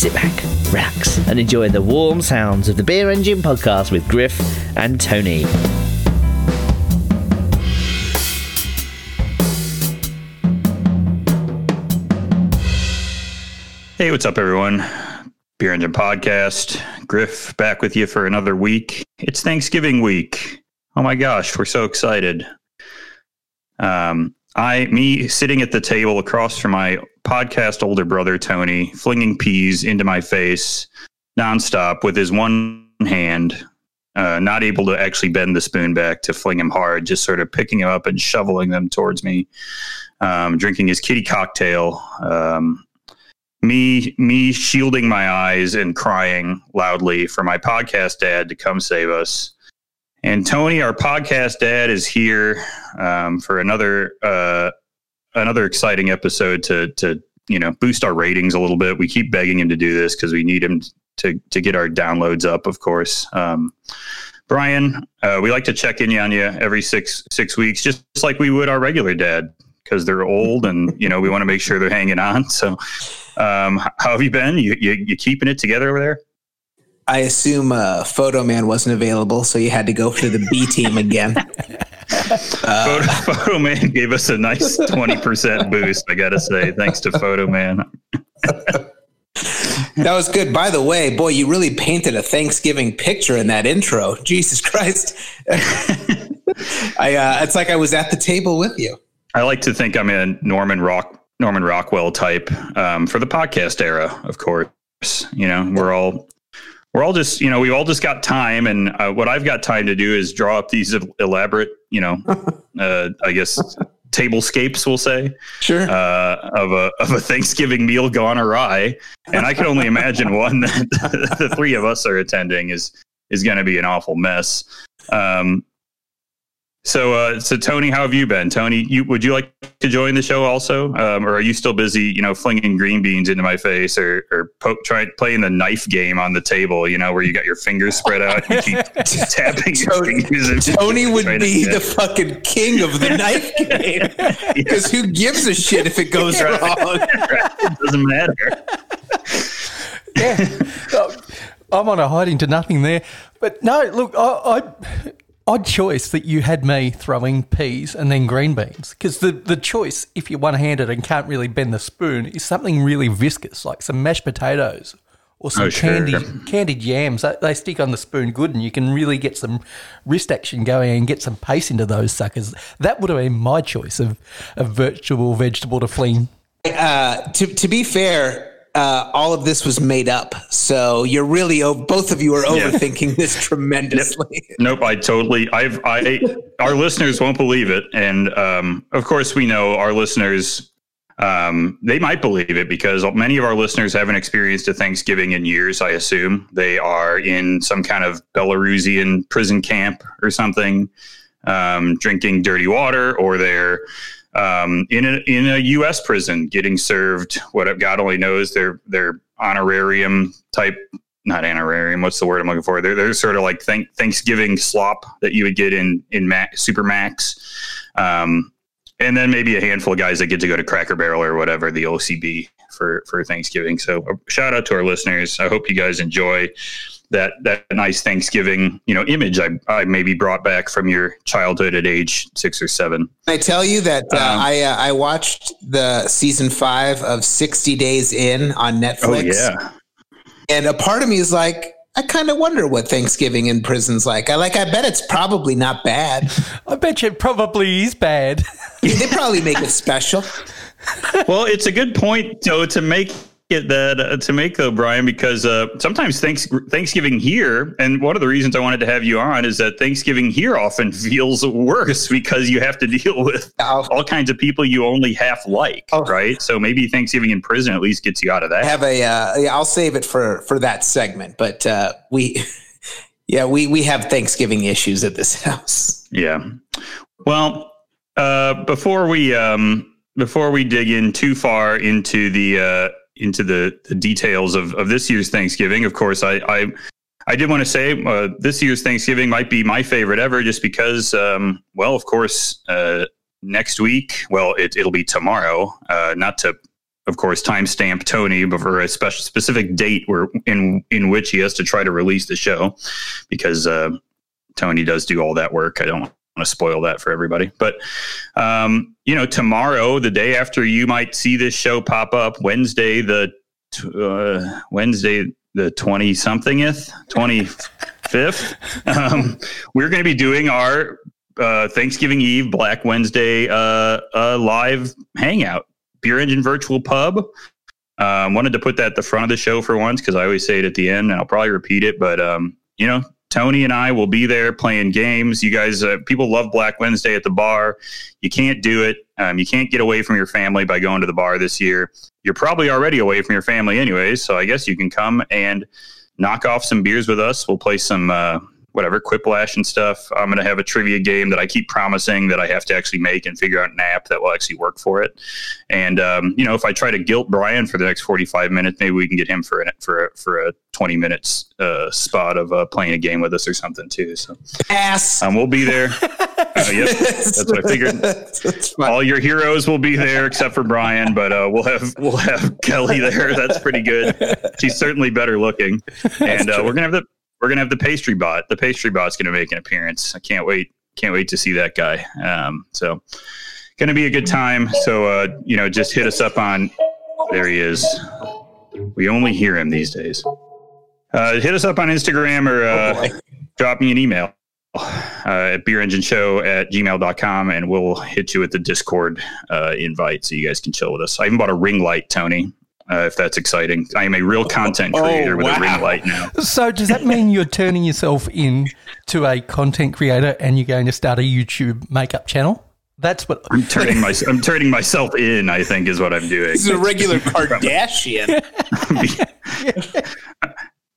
sit back, relax, and enjoy the warm sounds of the Beer Engine podcast with Griff and Tony. Hey, what's up, everyone? Beer Engine Podcast. Griff back with you for another week. It's Thanksgiving week. Oh my gosh, we're so excited. Um, I, me sitting at the table across from my podcast older brother, Tony, flinging peas into my face nonstop with his one hand, uh, not able to actually bend the spoon back to fling him hard, just sort of picking him up and shoveling them towards me, um, drinking his kitty cocktail. Um, me me shielding my eyes and crying loudly for my podcast dad to come save us. And Tony, our podcast dad, is here um, for another uh, another exciting episode to to you know boost our ratings a little bit. We keep begging him to do this because we need him to to get our downloads up, of course. Um, Brian, uh, we like to check in on you every six six weeks, just like we would our regular dad because they're old and you know we want to make sure they're hanging on. So, um, how have you been? You, you you keeping it together over there? I assume uh, Photo Man wasn't available, so you had to go for the B team again. Uh, Photo, Photo Man gave us a nice twenty percent boost. I gotta say, thanks to Photo Man. that was good. By the way, boy, you really painted a Thanksgiving picture in that intro. Jesus Christ! I uh, it's like I was at the table with you. I like to think I'm a Norman Rock Norman Rockwell type um, for the podcast era, of course. You know, we're all we're all just you know we've all just got time, and uh, what I've got time to do is draw up these elaborate, you know, uh, I guess tablescapes, we'll say, sure, uh, of a of a Thanksgiving meal gone awry, and I can only imagine one that the three of us are attending is is going to be an awful mess. Um, so, uh, so Tony, how have you been? Tony, you would you like to join the show also, um, or are you still busy, you know, flinging green beans into my face, or or po- trying playing the knife game on the table, you know, where you got your fingers spread out, and you keep tapping Tony, Tony would be the fucking king of the knife game. Because who gives a shit if it goes wrong? it doesn't matter. yeah, I'm on a hiding to nothing there, but no, look, I, I odd choice that you had me throwing peas and then green beans because the, the choice, if you're one handed and can't really bend the spoon, is something really viscous like some mashed potatoes or some oh, candied, sure. candied yams. They stick on the spoon good and you can really get some wrist action going and get some pace into those suckers. That would have been my choice of, of virtual vegetable to fling. Uh, to, to be fair, uh, all of this was made up. So you're really both of you are overthinking yeah. this tremendously. Nope. nope, I totally. I've I our listeners won't believe it, and um, of course we know our listeners. Um, they might believe it because many of our listeners haven't experienced a Thanksgiving in years. I assume they are in some kind of Belarusian prison camp or something, um, drinking dirty water, or they're um, in a in a U.S. prison, getting served what God only knows their their honorarium type, not honorarium. What's the word I'm looking for? They're they're sort of like thank, Thanksgiving slop that you would get in in Mac, Super Max, um, and then maybe a handful of guys that get to go to Cracker Barrel or whatever the OCB for for Thanksgiving. So shout out to our listeners. I hope you guys enjoy that that nice Thanksgiving you know image I, I maybe brought back from your childhood at age six or seven. I tell you that uh, um, I uh, I watched the season five of Sixty Days In on Netflix. Oh yeah, and a part of me is like. I kind of wonder what Thanksgiving in prison's like. I like. I bet it's probably not bad. I bet you it probably is bad. they probably make it special. well, it's a good point, though, to make get that uh, to make though, Brian, because uh, sometimes thanks, Thanksgiving here, and one of the reasons I wanted to have you on is that Thanksgiving here often feels worse because you have to deal with all kinds of people you only half like, oh. right? So maybe Thanksgiving in prison at least gets you out of that. I have a, uh, I'll save it for for that segment, but uh, we, yeah, we we have Thanksgiving issues at this house. Yeah, well, uh, before we um, before we dig in too far into the uh, into the, the details of, of this year's Thanksgiving, of course, I I, I did want to say uh, this year's Thanksgiving might be my favorite ever, just because, um, well, of course, uh, next week, well, it, it'll be tomorrow. Uh, not to of course, timestamp Tony but for a special specific date where in in which he has to try to release the show because uh, Tony does do all that work. I don't want to spoil that for everybody, but um, you know, tomorrow, the day after you might see this show pop up, Wednesday the uh, Wednesday the twenty somethingth, twenty fifth, um, we're going to be doing our uh, Thanksgiving Eve, Black Wednesday uh, uh, live hangout, Beer Engine Virtual Pub. Um, wanted to put that at the front of the show for once because I always say it at the end, and I'll probably repeat it. But um, you know, Tony and I will be there playing games. You guys, uh, people love Black Wednesday at the bar. You can't do it. Um, you can't get away from your family by going to the bar this year. You're probably already away from your family anyways, so I guess you can come and knock off some beers with us. We'll play some uh, whatever quiplash and stuff. I'm going to have a trivia game that I keep promising that I have to actually make and figure out an app that will actually work for it. And um, you know, if I try to guilt Brian for the next 45 minutes, maybe we can get him for a, for a, for a 20 minutes uh, spot of uh, playing a game with us or something too. So Ass. um, we'll be there. Uh, yep, that's what I figured. All your heroes will be there except for Brian, but uh, we'll have we'll have Kelly there. That's pretty good. She's certainly better looking, and uh, we're gonna have the we're gonna have the pastry bot. The pastry bot's gonna make an appearance. I can't wait. Can't wait to see that guy. Um, so, gonna be a good time. So, uh, you know, just hit us up on. There he is. We only hear him these days. Uh, hit us up on Instagram or uh, Oh, drop me an email uh, at beerengineshow at gmail.com and we'll hit you with the Discord uh, invite so you guys can chill with us. I even bought a ring light, Tony, uh, if that's exciting. I am a real content Oh, creator with a ring light now. So does that mean you're turning yourself in to a content creator and you're going to start a YouTube makeup channel? That's what I'm turning my I'm turning myself in. I think is what I'm doing. He's a regular Kardashian.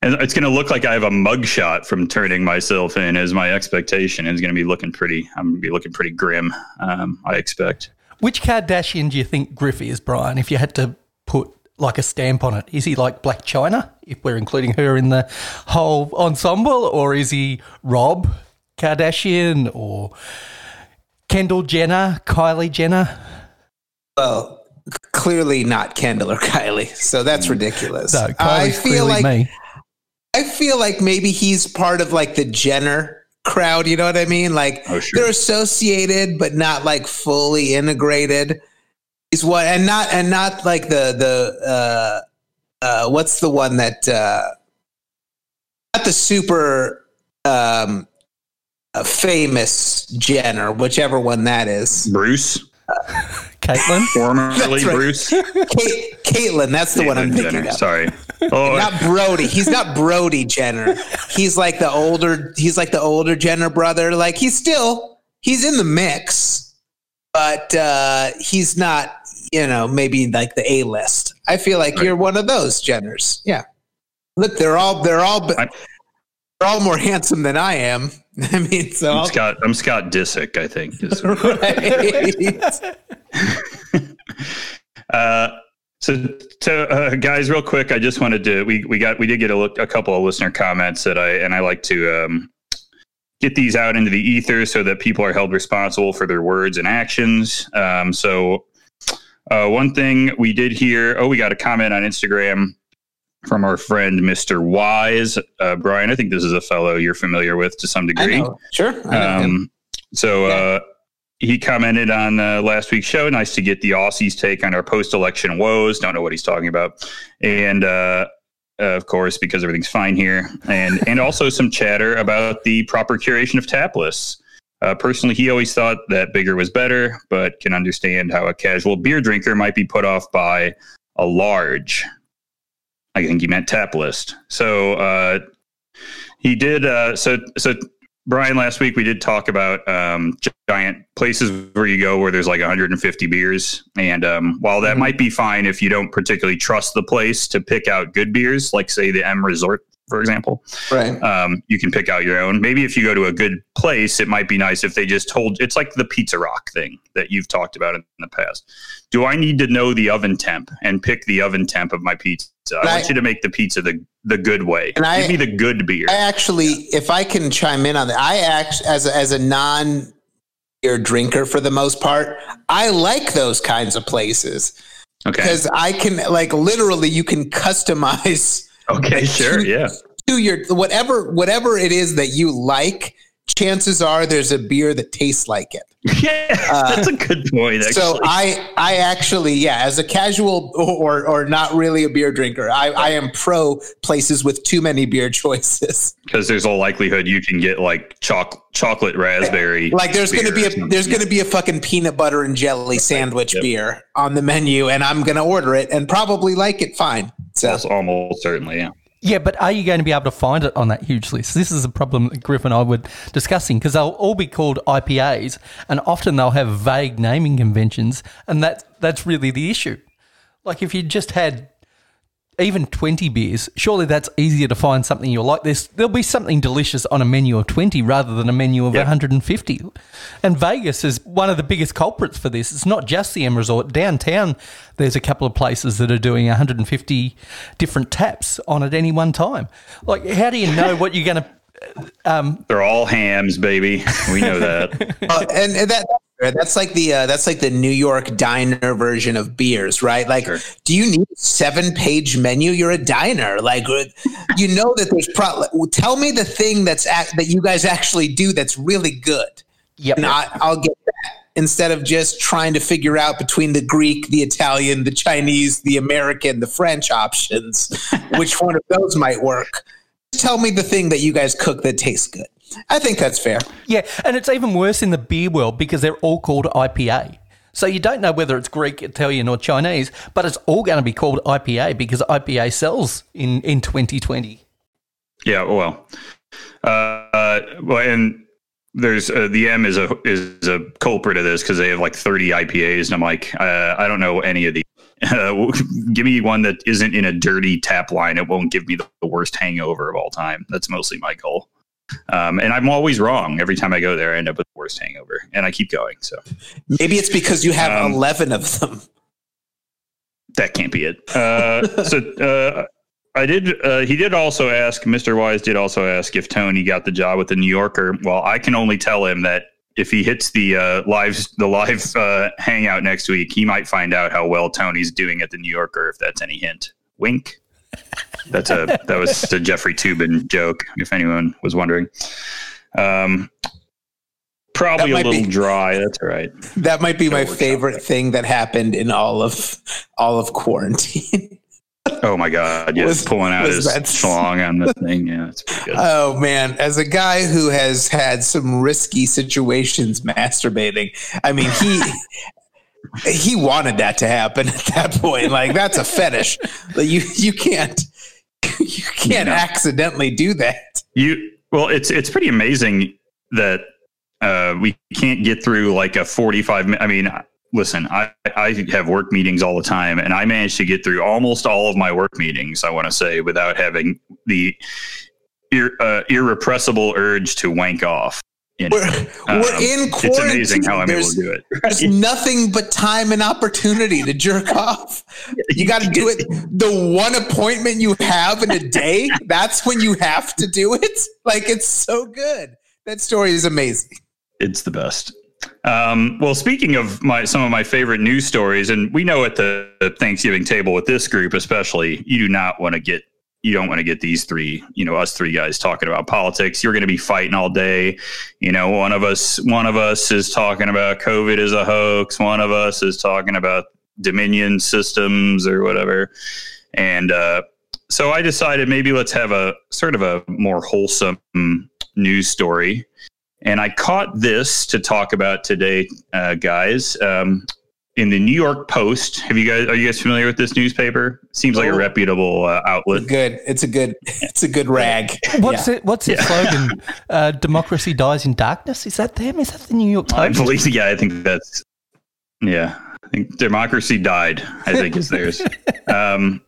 And it's going to look like I have a mugshot from turning myself in. As my expectation is going to be looking pretty. I'm going to be looking pretty grim. Um, I expect. Which Kardashian do you think Griff is, Brian? If you had to put like a stamp on it, is he like Blac Chyna? If we're including her in the whole ensemble, or is he Rob Kardashian or Kendall Jenner, Kylie Jenner? well, clearly not Kendall or Kylie. So that's ridiculous. No, I feel like me. I feel like maybe he's part of like the Jenner crowd. You know what I mean? Like Oh, sure. they're associated, but not like fully integrated. Is what and not and not like the the uh, uh, what's the one that uh, not the super um, uh, famous Jenner, whichever one that is. Bruce, Caitlyn. formerly right. Bruce. Kate, Caitlyn, that's the one I'm Caitlyn thinking Jenner, of. Sorry. Oh, not Brody. He's not Brody Jenner. He's like the older. He's like the older Jenner brother. Like he's still he's in the mix, but uh, he's not. You know, maybe like the A list. I feel like Right. you're one of those Jenners. Yeah. Look, they're all they're all I- they're all more handsome than I am. I mean, so I'm Scott. I'm Scott Disick. I think. is- right. Uh, so, to, uh, guys, real quick, I just wanted to we we got we did get a look a couple of listener comments that I and I like to um, get these out into the ether so that people are held responsible for their words and actions. Um, so, uh, one thing we did hear. Oh, we got a comment on Instagram from our friend Mr. Wise, uh, Brian. I think this is a fellow you're familiar with to some degree. know. Sure. I. Um, so Yeah. uh, he commented on uh, last week's show. Nice to get the Aussies' take on our post-election woes. Don't know what he's talking about, and uh, uh, of course, because everything's fine here, and and also some chatter about the proper curation of tap lists. Uh, personally, he always thought that bigger was better, but can understand how a casual beer drinker might be put off by a large. I think he meant tap list. So uh, he did. Uh, so so Brian, last week we did talk about um, giant places where you go where there's like 150 beers, and um, while that Mhm. might be fine if you don't particularly trust the place to pick out good beers, like say the M Resort, for example, right. um, you can pick out your own. Maybe if you go to a good place, it might be nice if they just told. It's like the Pizza Rock thing that you've talked about in the past. Do I need to know the oven temp and pick the oven temp of my pizza? I And want I- you to make the pizza the the good way. And I- Give me the good beer. I actually, if I can chime in on that, I act as a, as a non beer drinker for the most part. I like those kinds of places Okay. because I can like literally you can customize Okay, sure. to- Yeah. to your whatever whatever it is that you like. Chances are there's a beer that tastes like it. Yeah. that's a good point, actually. Uh, So I I actually yeah, as a casual or or not really a beer drinker, I, I am pro places with too many beer choices. Because there's a likelihood you can get like choc- chocolate raspberry. Like there's going to be a there's going to be a fucking peanut butter and jelly sandwich Yep. beer on the menu, and I'm going to order it and probably like it fine. So Almost- almost certainly, yeah. Yeah, but are you going to be able to find it on that huge list? This is a problem that Griff and I were discussing because they'll all be called IPAs, and often they'll have vague naming conventions, and that that's really the issue. Like if you just had even twenty beers, surely that's easier to find something you'll like. There's there'll be something delicious on a menu of twenty rather than a menu of Yeah. 150. And Vegas is one of the biggest culprits for this. It's not just the M Resort downtown. There's a couple of places that are doing 150 different taps on at any one time. Like, how do you know what you're going to? Um, They're all hams, baby. We know that. Uh, and, and that that's like the uh, that's like the New York diner version of beers, right? Like, Sure. do you need a seven page menu? You're a diner, like uh, you know that there's pro. Tell me the thing that's act- that you guys actually do that's really good, yep. and I, I'll get that instead of just trying to figure out between the Greek, the Italian, the Chinese, the American, the French options, which one of those might work. Tell me the thing that you guys cook that tastes good. I think that's fair. Yeah, and it's even worse in the beer world because they're all called IPA. So you don't know whether it's Greek, Italian, or Chinese, but it's all going to be called IPA because IPA sells in, in 2020. Yeah, well, uh, uh, well, and there's uh, the M is a is a culprit of this because they have like 30 IPAs, and I'm like, uh, I don't know any of these. Uh, give me one that isn't in a dirty tap line. It won't give me the, the worst hangover of all time. That's mostly my goal. Um, and I'm always wrong every time I go there. I end up with the worst hangover, and I keep going. So Maybe it's because you have Um, 11 of them. that can't be it. Uh, so uh, I did. Uh, he did also ask. Mr. Wise did also ask if Tony got the job with the New Yorker. Well, I can only tell him that if he hits the uh, live the live uh, hangout next week, he might find out how well Tony's doing at the New Yorker. If that's any hint, wink. That's a that was a Jeffrey Toobin joke. If anyone was wondering. Um, probably a little be- dry. That's right. That might be my That works out favorite thing that happened in all of all of quarantine. Oh my god! Yeah, Was- pulling out his that- schlong on the thing. Yeah, that's pretty good. oh man, as a guy who has had some risky situations masturbating, I mean he he wanted that to happen at that point. Like that's a fetish. Like, you you can't you can't No. accidentally do that. You well, it's it's pretty amazing that uh, we can't get through like a forty-five. I mean, listen, I I have work meetings all the time, and I managed to get through almost all of my work meetings. I want to say without having the ir, uh, irrepressible urge to wank off. It. We're, Um, we're in quarantine. It's amazing how I'm There's- able to do it. There's nothing but time and opportunity to jerk off. You got to do it. The one appointment you have in a day, that's when you have to do it. Like it's so good. That story is amazing. it's the best. Um, well, speaking of my some of my favorite news stories, and we know at the Thanksgiving table with this group, especially, you do not want to get you don't want to get these three, you know, us three guys talking about politics. You're going to be fighting all day. You know, one of us one of us is talking about COVID is a hoax. One of us is talking about Dominion systems or whatever, and uh, so I decided maybe let's have a sort of a more wholesome news story and I caught this to talk about today, uh, guys. Um, in the New York Post, have you guys are you guys familiar with this newspaper? Seems like a Oh. reputable uh, outlet. Good. It's a good. It's a good rag. What's Yeah. it? What's their Yeah. slogan? Uh, Democracy dies in darkness. Is that them? Is that the New York I believe, yeah, I think that's yeah. I think democracy died. I think is theirs. um,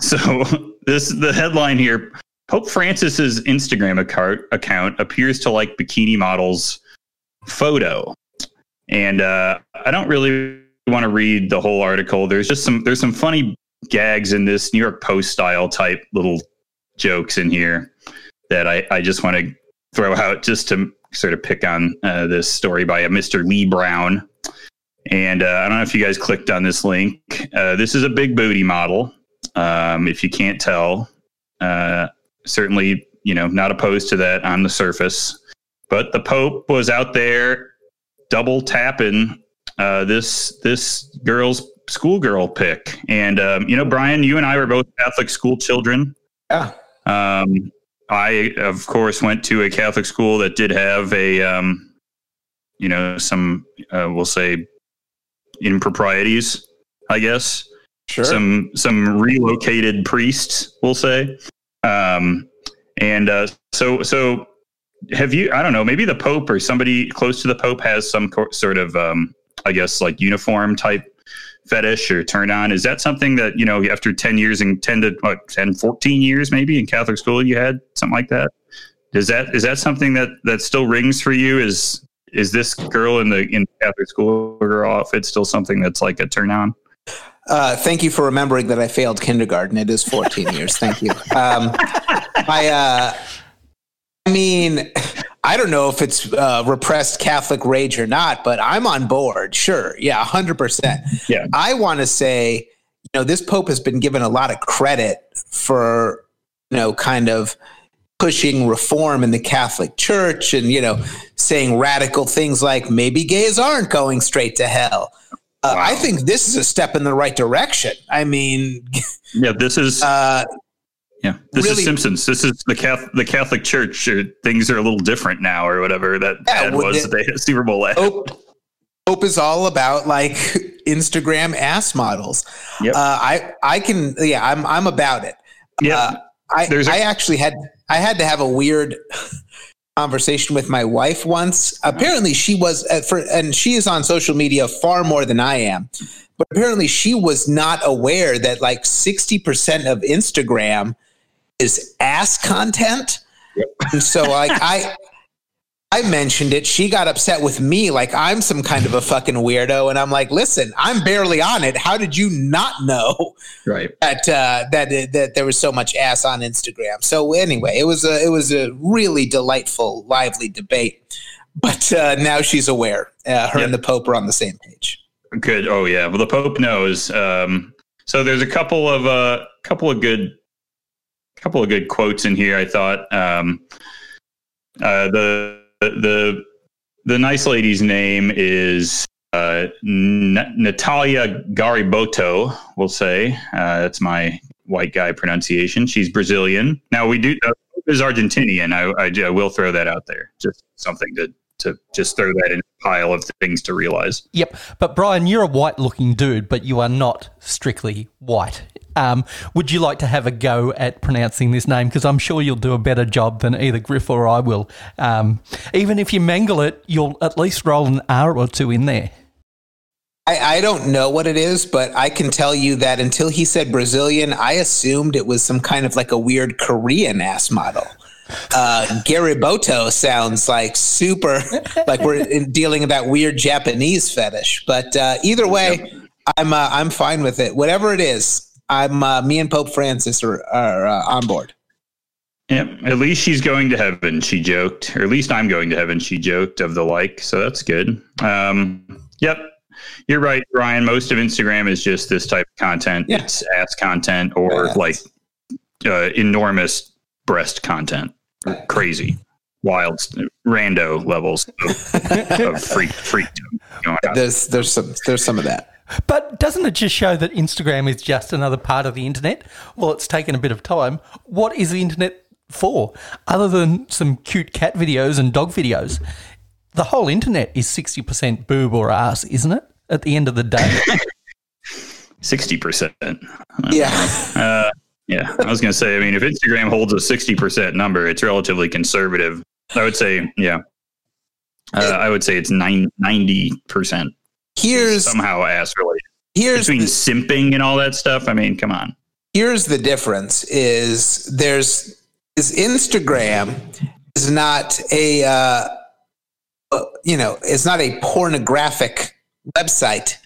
so this the headline here: Pope Francis's Instagram account account appears to like bikini models' photo, and uh, I don't really want to read the whole article. There's just some there's some funny gags in this New York Post style type little jokes in here that I, I just want to throw out just to sort of pick on uh, this story by a Mr. Lee Brown. And uh, I don't know if you guys clicked on this link. Uh, this is a big booty model. Um, if you can't tell, uh, certainly, you know, not opposed to that on the surface. But the Pope was out there double tapping uh, this this girl's schoolgirl pick. And um, you know, Brian, you and I were both Catholic school children. Yeah. Um, I, of course, went to a Catholic school that did have a, um, you know, some, uh, we'll say, improprieties. I guess Sure. some some relocated priests, we'll say. Um, and uh, so so have you? I don't know. Maybe the Pope or somebody close to the Pope has some co- sort of, um, I guess, like uniform type fetish or turn on. Is that something that you know after ten years and ten to what 10, 14 years maybe in Catholic school you had something like that? Is that is that something that that still rings for you? Is is this girl in the in Catholic school girl outfit still something that's like a turn on? Uh, thank you for remembering that I failed kindergarten. It is 14 years. Thank you. Um, I, uh, I mean, I don't know if it's uh, repressed Catholic rage or not, but I'm on board. Sure. Yeah, 100%. Yeah. I want to say, you know, this Pope has been given a lot of credit for, you know, kind of pushing reform in the Catholic Church and, you know, saying radical things like maybe gays aren't going straight to hell. Uh, I think this is a step in the right direction. I mean, Yeah, this is uh, yeah, this really- is Simpsons. This is the Catholic the Catholic Church. Things are a little different now, or whatever that Yeah, ad was. the- that they had Super Bowl ad. Hope, Hope is all about like Instagram ass models. Yep. Uh, I I can yeah I'm I'm about it. yeah, uh, I There's a- I actually had I had to have a weird conversation with my wife once. Apparently she was uh, for and she is on social media far more than I am. But apparently she was not aware that like 60% of Instagram is ass content. And so like I I mentioned it. She got upset with me like I'm some kind of a fucking weirdo. And I'm like, listen, I'm barely on it. How did you not know right. that uh, that that there was so much ass on Instagram? So anyway, it was a it was a really delightful, lively debate. But uh, now she's aware. Uh, her Yep. and the Pope are on the same page. Good. Oh yeah. Well, the Pope knows. Um, so there's a couple of uh, couple of good, couple of good quotes in here. I thought um, uh, the the the nice lady's name is uh, N- Natalia Garibotto. We'll say uh, that's my white guy pronunciation. She's Brazilian. Now we do is Argentinian. I, I, I will throw that out there. Just something to to just throw that in a pile of things to realize. Yep. But Brian, you're a white looking dude, but you are not strictly white. Um, would you like to have a go at pronouncing this name? Because I'm sure you'll do a better job than either Griff or I will. Um, even if you mangle it, you'll at least roll an R or two in there. I, I don't know what it is, but I can tell you that until he said Brazilian, I assumed it was some kind of like a weird Korean ass model. Uh, Garibotto sounds like super, like we're in- dealing with that weird Japanese fetish. But uh, either way, I'm uh, I'm fine with it. Whatever it is, I'm uh, me and Pope Francis are, are uh, on board. Yep. At least she's going to heaven, she joked. Or at least I'm going to heaven, she joked of the like. So that's good. Um, yep. You're right, Brian. Most of Instagram is just this type of content. Yeah. It's ass content or Yeah. like uh, enormous breast content. Crazy, wild, rando levels of, of freak, freak going on. There's there's some there's some of that. But doesn't it just show that Instagram is just another part of the internet? Well, it's taken a bit of time. What is the internet for? Other than some cute cat videos and dog videos, the whole internet is 60% boob or ass, isn't it? At the end of the day. 60%. Yeah. Uh, yeah, I was going to say. I mean, if Instagram holds a sixty percent number, it's relatively conservative. I would say, yeah, uh, I would say it's ninety percent Here's somehow ass related. here's Between the- simping and all that stuff, I mean, come on. here's the difference is there's is instagram is not a uh, uh, you know it's not a pornographic website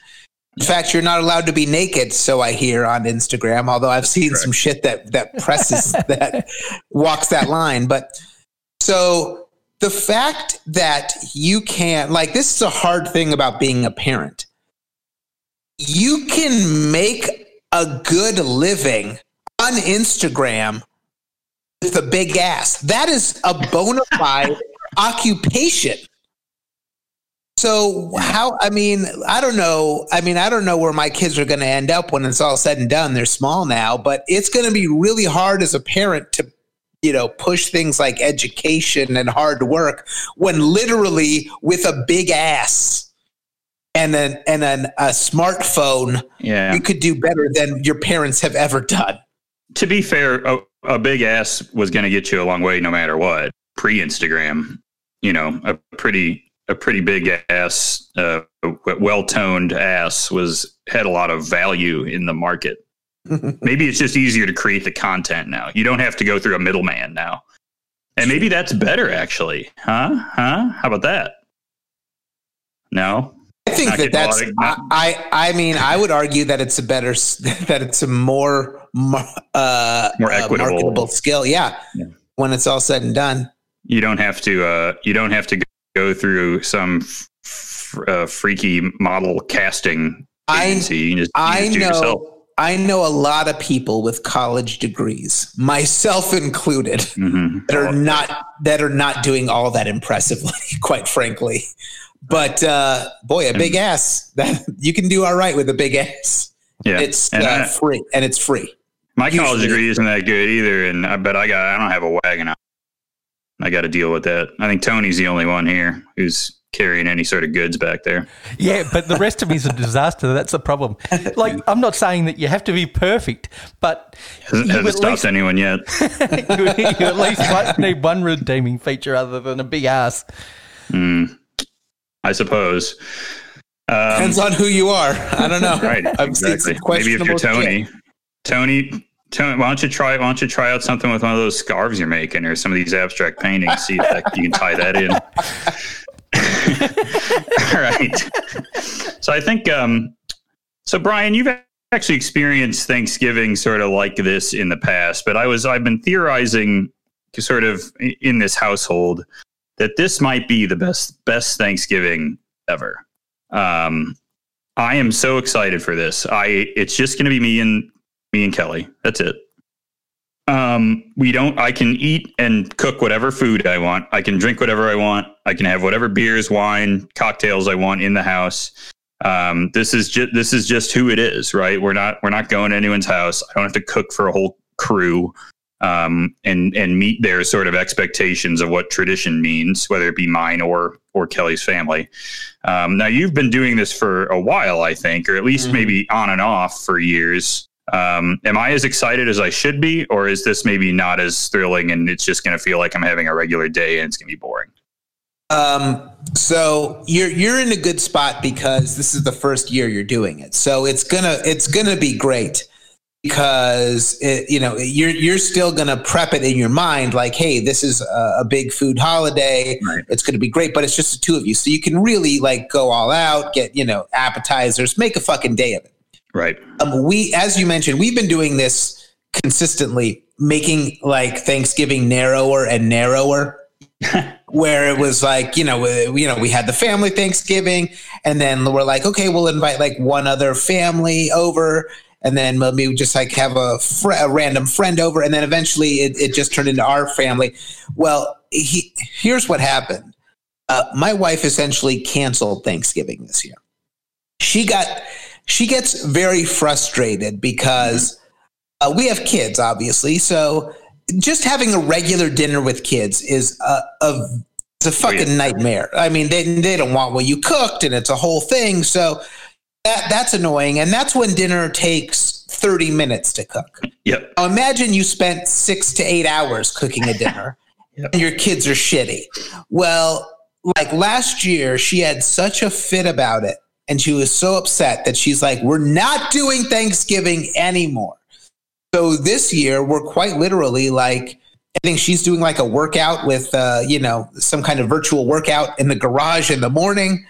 in fact you're not allowed to be naked so i hear on instagram although i've seen some shit that that presses that walks that line but so the fact that you can't like this is a hard thing about being a parent you can make a good living on Instagram with a big ass. That is a bona fide occupation. So how I mean, I don't know. I mean, I don't know where my kids are going to end up when it's all said and done. They're small now, but it's going to be really hard as a parent to you know, push things like education and hard work when literally with a big ass and an and an, a smartphone, Yeah. you could do better than your parents have ever done. to be fair, a, a big ass was going to get you a long way no matter what. Pre Instagram, you know, a pretty a pretty big ass, uh, well toned ass was had a lot of value in the market. maybe it's just easier to create the content now. You don't have to go through a middleman now, and maybe that's better actually, huh? Huh? How about that? No, I think Not that that's. I, I mean, I would argue that it's a better that it's a more uh, More uh, marketable skill. Yeah, Yeah. when it's all said and done. you don't have to. Uh, you don't have to go through some f- f- uh, freaky model casting I agency. You just, you I just do it yourself. know I know a lot of people with college degrees, myself included, Mhm. that are not that are not doing all that impressively, quite frankly. But uh, boy, a big ass that you can do all right with a big ass. Yeah, It's and uh, I- free and it's free. my college degree isn't that good either, and I bet I got. I don't have a wagon. I got to deal with that. I think Tony's the only one here who's carrying any sort of goods back there. Yeah, but the rest of me is a disaster. That's the problem. Like, I'm not saying that you have to be perfect, but Hasn't, you hasn't at stopped least, anyone yet. you, you at least might need one redeeming feature other than a big ass. Mm, I suppose. Um, Depends on who you are. I don't know. Right, I've exactly. Maybe if you're Tony, shit. Tony, Tony, why don't you try? Why don't you try out something with one of those scarves you're making, or some of these abstract paintings? See if that, you can tie that in. All right. So I think, um, so Brian, you've actually experienced Thanksgiving sort of like this in the past, but I was I've been theorizing sort of in this household that this might be the best best Thanksgiving ever. Um, I am so excited for this. I it's just going to be me and me and Kelly. That's it. Um, we don't. I can eat and cook whatever food I want. I can drink whatever I want. I can have whatever beers, wine, cocktails I want in the house. Um, this is just this is just who it is, right? We're not we're not going to anyone's house. I don't have to cook for a whole crew um, and and meet their sort of expectations of what tradition means, whether it be mine or or Kelly's family. Um, now you've been doing this for a while, I think, or at least Mhm. maybe on and off for years. Um, am I as excited as I should be, or is this maybe not as thrilling and it's just going to feel like I'm having a regular day and it's going to be boring? Um, so you're you're in a good spot because this is the first year you're doing it. So it's gonna it's gonna be great because it, you know you're you're still gonna prep it in your mind like, hey, this is a, a big food holiday. Right. It's gonna be great, but it's just the two of you, so you can really like go all out, get you know appetizers, make a fucking day of it. Right. Um, we, as you mentioned, we've been doing this consistently, making like Thanksgiving narrower and narrower. where it was like you know we, you know we had the family Thanksgiving, and then we're like, okay, we'll invite like one other family over, and then maybe we just like have a, fr- a random friend over, and then eventually it, it just turned into our family. Well, he, here's what happened. Uh, my wife essentially canceled Thanksgiving this year. She got she gets very frustrated because uh, we have kids, obviously. So just having a regular dinner with kids is a, a it's a fucking yeah. nightmare. I mean, they they don't want what you cooked, and it's a whole thing. So that that's annoying, and that's when dinner takes thirty minutes to cook. Yep. Now imagine you spent six to eight hours cooking a dinner, Yep. and your kids are shitty. Well, like last year, she had such a fit about it, and she was so upset that she's like, "We're not doing Thanksgiving anymore." So this year, we're quite literally like, I think she's doing like a workout with, uh, you know, some kind of virtual workout in the garage in the morning.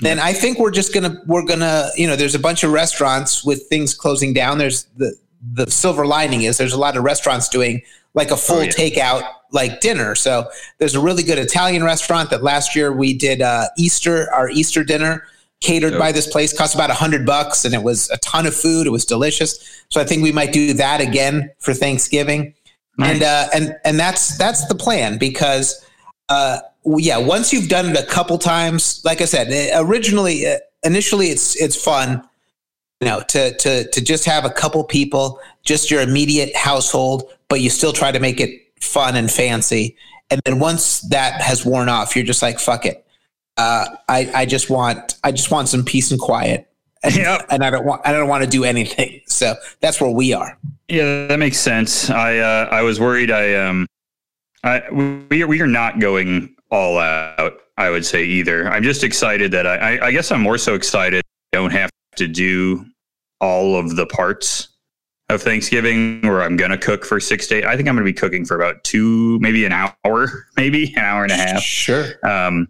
Then I think we're just gonna we're gonna you know there's a bunch of restaurants with things closing down. There's the the silver lining is there's a lot of restaurants doing like a full Oh, yeah. takeout like dinner. So there's a really good Italian restaurant that last year we did uh, Easter our Easter dinner catered by this place. Cost about a hundred bucks, and it was a ton of food. It was delicious. So I think we might do that again for Thanksgiving. And uh, and and that's that's the plan because uh, yeah, once you've done it a couple times, like I said, eh, originally uh, initially it's it's fun, you know, to to to just have a couple people, just your immediate household, but you still try to make it fun and fancy. And then once that has worn off, you're just like, fuck it. Uh, I I just want I just want some peace and quiet. And, Yep. and I don't want I don't want to do anything. So that's where we are. Yeah, that makes sense. I uh, I was worried. I um, I we are, we are not going all out. I would say either. I'm just excited that I, I I guess I'm more so excited. I don't have to do all of the parts of Thanksgiving where I'm gonna cook for six days. I think I'm gonna be cooking for about two, maybe an hour, maybe an hour and a half. Sure. Um,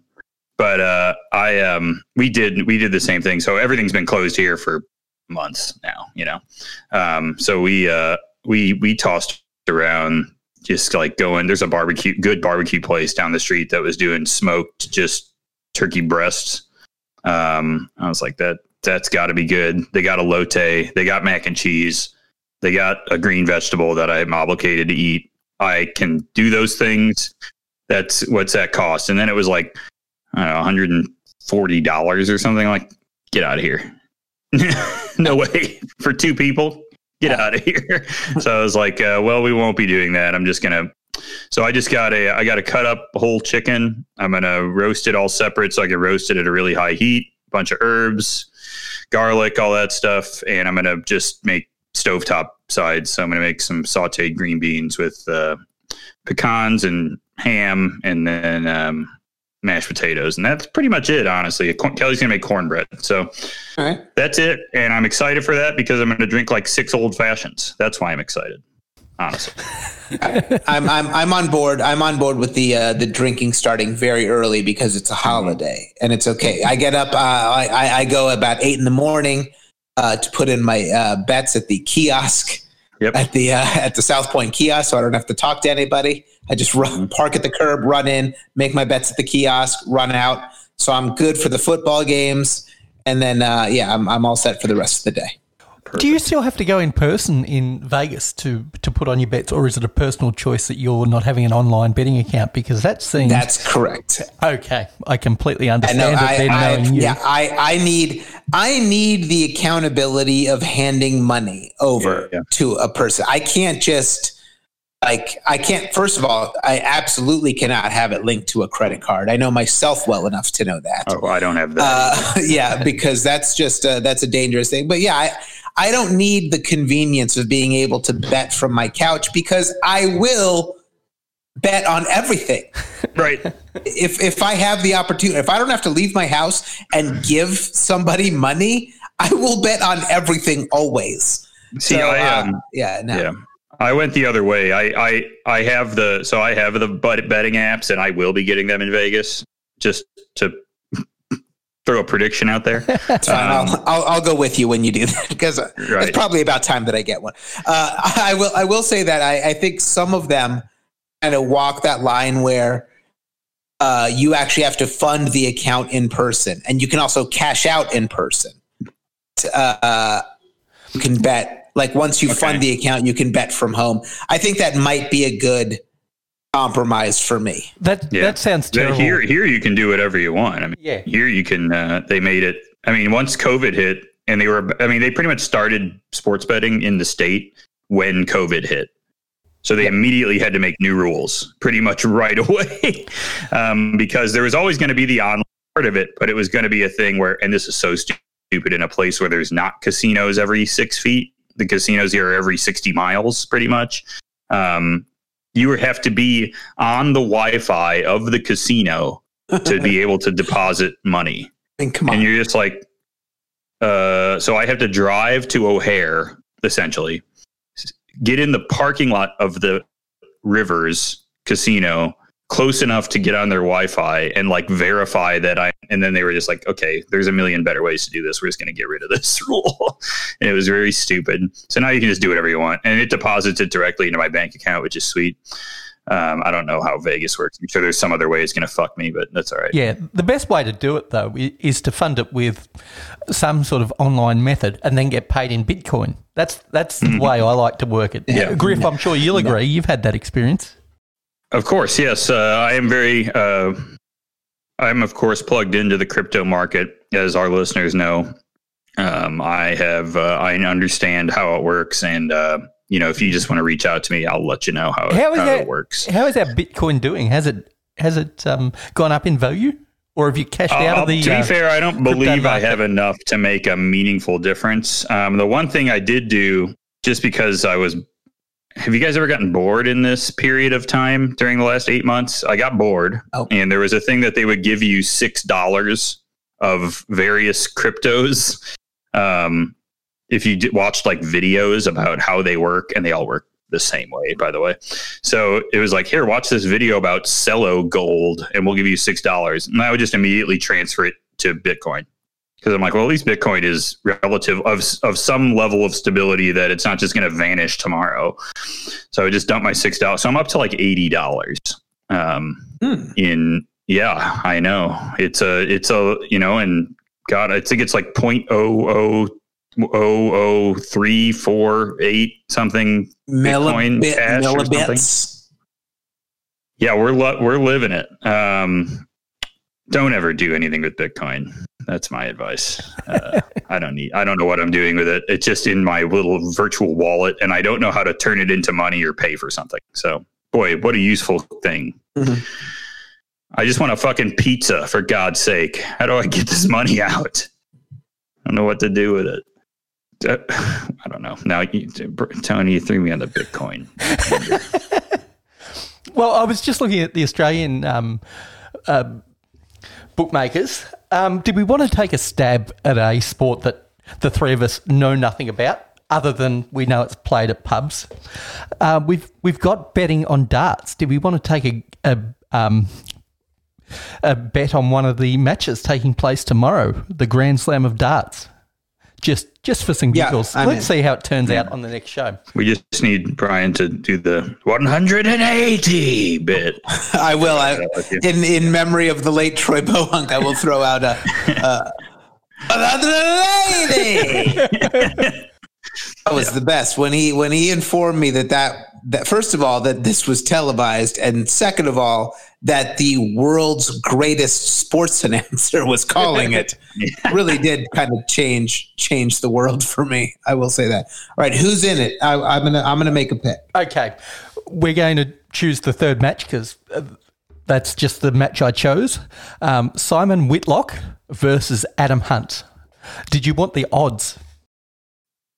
but uh, I um, we did we did the same thing. So everything's been closed here for months now. You know, um, so we uh, we we tossed around just like going. There's a barbecue, good barbecue place down the street that was doing smoked just turkey breasts. Um, I was like that. That's got to be good. They got a lotte. They got mac and cheese. They got a green vegetable that I'm obligated to eat. I can do those things. That's what's that cost? And then it was like know, 140 dollars or something. Like, get out of here. no way for two people. Get out of here. so I was like, uh, well, we won't be doing that. I'm just gonna. So I just got a. I got to cut up whole chicken. I'm gonna roast it all separate so I can roast it at a really high heat. Bunch of herbs, garlic, all that stuff, and I'm gonna just make stovetop sides. So I'm gonna make some sautéed green beans with uh, pecans and ham, and then um, mashed potatoes, and that's pretty much it. Honestly, Kelly's gonna make cornbread, so All right. that's it. And I'm excited for that because I'm gonna drink like six old fashions. That's why I'm excited. Honestly, I'm I'm I'm on board. I'm on board with the uh, the drinking starting very early because it's a holiday and it's okay. I get up. Uh, I I- I go about eight in the morning uh, to put in my uh, bets at the kiosk Yep. at the uh, at the South Point kiosk, so I don't have to talk to anybody. I just run, park at the curb, run in, make my bets at the kiosk, run out. So I'm good for the football games, and then uh, yeah, I'm I'm all set for the rest of the day. Do you still have to go in person in Vegas to, to put on your bets, or is it a personal choice that you're not having an online betting account? Because that seems That's correct. okay. I completely I understand know. it. I, then I, knowing you. yeah, I, I need I need the accountability of handing money over Yeah, yeah. to a person. I can't just like I can't. First of all, I absolutely cannot have it linked to a credit card. I know myself well enough to know that. oh, I don't have that. Uh, yeah, because that's just uh, that's a dangerous thing. But yeah, I I don't need the convenience of being able to bet from my couch because I will bet on everything right. if if I have the opportunity, if I don't have to leave my house and give somebody money, I will bet on everything always. See, So, I uh, um, yeah, no. yeah. I went the other way. I, I I have the so I have the betting apps, and I will be getting them in Vegas just to throw a prediction out there. Fine. Um, I'll, I'll I'll go with you when you do that because it's probably about time that I get one. Uh, I will I will say that I, I think some of them kind of walk that line where uh, you actually have to fund the account in person, and you can also cash out in person. Uh, you can bet like once you Okay. fund the account, you can bet from home. I think that might be a good compromise for me. That Yeah. that sounds Yeah, terrible. Here, here you can do whatever you want. I mean, Yeah. here you can. Uh, they made it. I mean, once COVID hit, and they were. I mean, they pretty much started sports betting in the state when COVID hit. So they immediately had to make new rules pretty much right away um, because there was always going to be the online part of it, but it was going to be a thing where, and this is so stupid in a place where there's not casinos every six feet. The casinos here are every 60 miles pretty much. Um, you have to be on the Wi Fi of the casino to be able to deposit money. Mean, come And you're just like, uh, so I have to drive to O'Hare, essentially, get in the parking lot of the Rivers Casino close enough to get on their Wi-Fi and like verify that I. And then they were just like, okay, there's a million better ways to do this. We're just going to get rid of this rule, and it was very stupid. So now you can just do whatever you want, and it deposits it directly into my bank account, which is sweet. Um, I don't know how Vegas works. I'm sure there's some other way it's going to fuck me, but that's all right. Yeah, the best way to do it though is to fund it with some sort of online method and then get paid in Bitcoin. That's that's the way I like to work it. Yeah. Griff, I'm sure you'll agree. You've had that experience. Of course, yes. Uh, I am very. Uh, I'm of course plugged into the crypto market, as our listeners know. Um, I have. Uh, I understand how it works, and uh, you know, if you just want to reach out to me, I'll let you know how, How is how that- it works. How is that Bitcoin doing? Has it has it um, gone up in value, or have you cashed out Uh, of the? to be uh, fair, I don't believe I have enough to make a meaningful difference. Um, the one thing I did do, just because I was, have you guys ever gotten bored in this period of time during the last eight months? I got bored, Oh. and there was a thing that they would give you six dollars of various cryptos um, if you watched like videos about how they work, and they all work the same way, by the way. So it was like, here, watch this video about Celo Gold, and we'll give you six dollars. And I would just immediately transfer it to Bitcoin because I'm like, well, at least Bitcoin is relative of of some level of stability that it's not just going to vanish tomorrow. So I just dump my six dollars. So I'm up to like eighty dollars. Um, Hmm. in yeah, I know it's a it's a you know, and God, I think it's like point oh oh oh oh three four eight something Bitcoin Millibit, Cash or something? millibits. Yeah, we're lo- we're living it. Um, don't ever do anything with Bitcoin. That's my advice. Uh, I don't need. I don't know what I'm doing with it. It's just in my little virtual wallet, and I don't know how to turn it into money or pay for something. So, boy, what a useful thing. Mhm. I just want a fucking pizza for God's sake. How do I get this money out? I don't know what to do with it. Uh, I don't know. Now, you, Tony, you threw me on the Bitcoin. Well, I was just looking at the Australian um, uh, bookmakers. Um, did we want to take a stab at a sport that the three of us know nothing about, other than we know it's played at pubs? Uh, we've we've got betting on darts. Did we want to take a, a um, a bet on one of the matches taking place tomorrow, the Grand Slam of darts? Just just for some Yeah, giggles. I'm Let's in. see how it turns out on the next show. We just need Brian to do the 180 bit. I will. I, in in memory of the late Troy Bohunk, I will throw out a. a another lady. that was the best when he when he informed me that that that first of all that this was televised and second of all that the world's greatest sports announcer was calling it really did kind of change change the world for me. I will say that. All right, who's in it? I, I'm gonna I'm gonna make a pick. Okay, we're going to choose the third match because uh, that's just the match I chose. Um, Simon Whitlock versus Adam Hunt. Did you want the odds?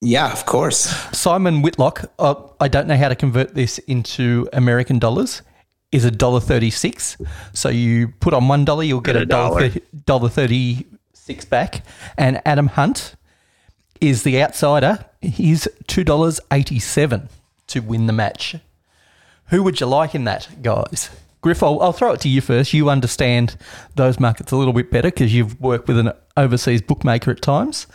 Yeah, of course. Simon Whitlock, uh, I don't know how to convert this into American dollars, is a dollar thirty six. So you put on one dollar, you'll get Get a a dollar dollar. thirty- dollar thirty six back. And Adam Hunt is the outsider. He's two dollars eighty seven to win the match. Who would you like in that, guys? Griff, I'll, I'll throw it to you first. You understand those markets a little bit better because you've worked with an overseas bookmaker at times.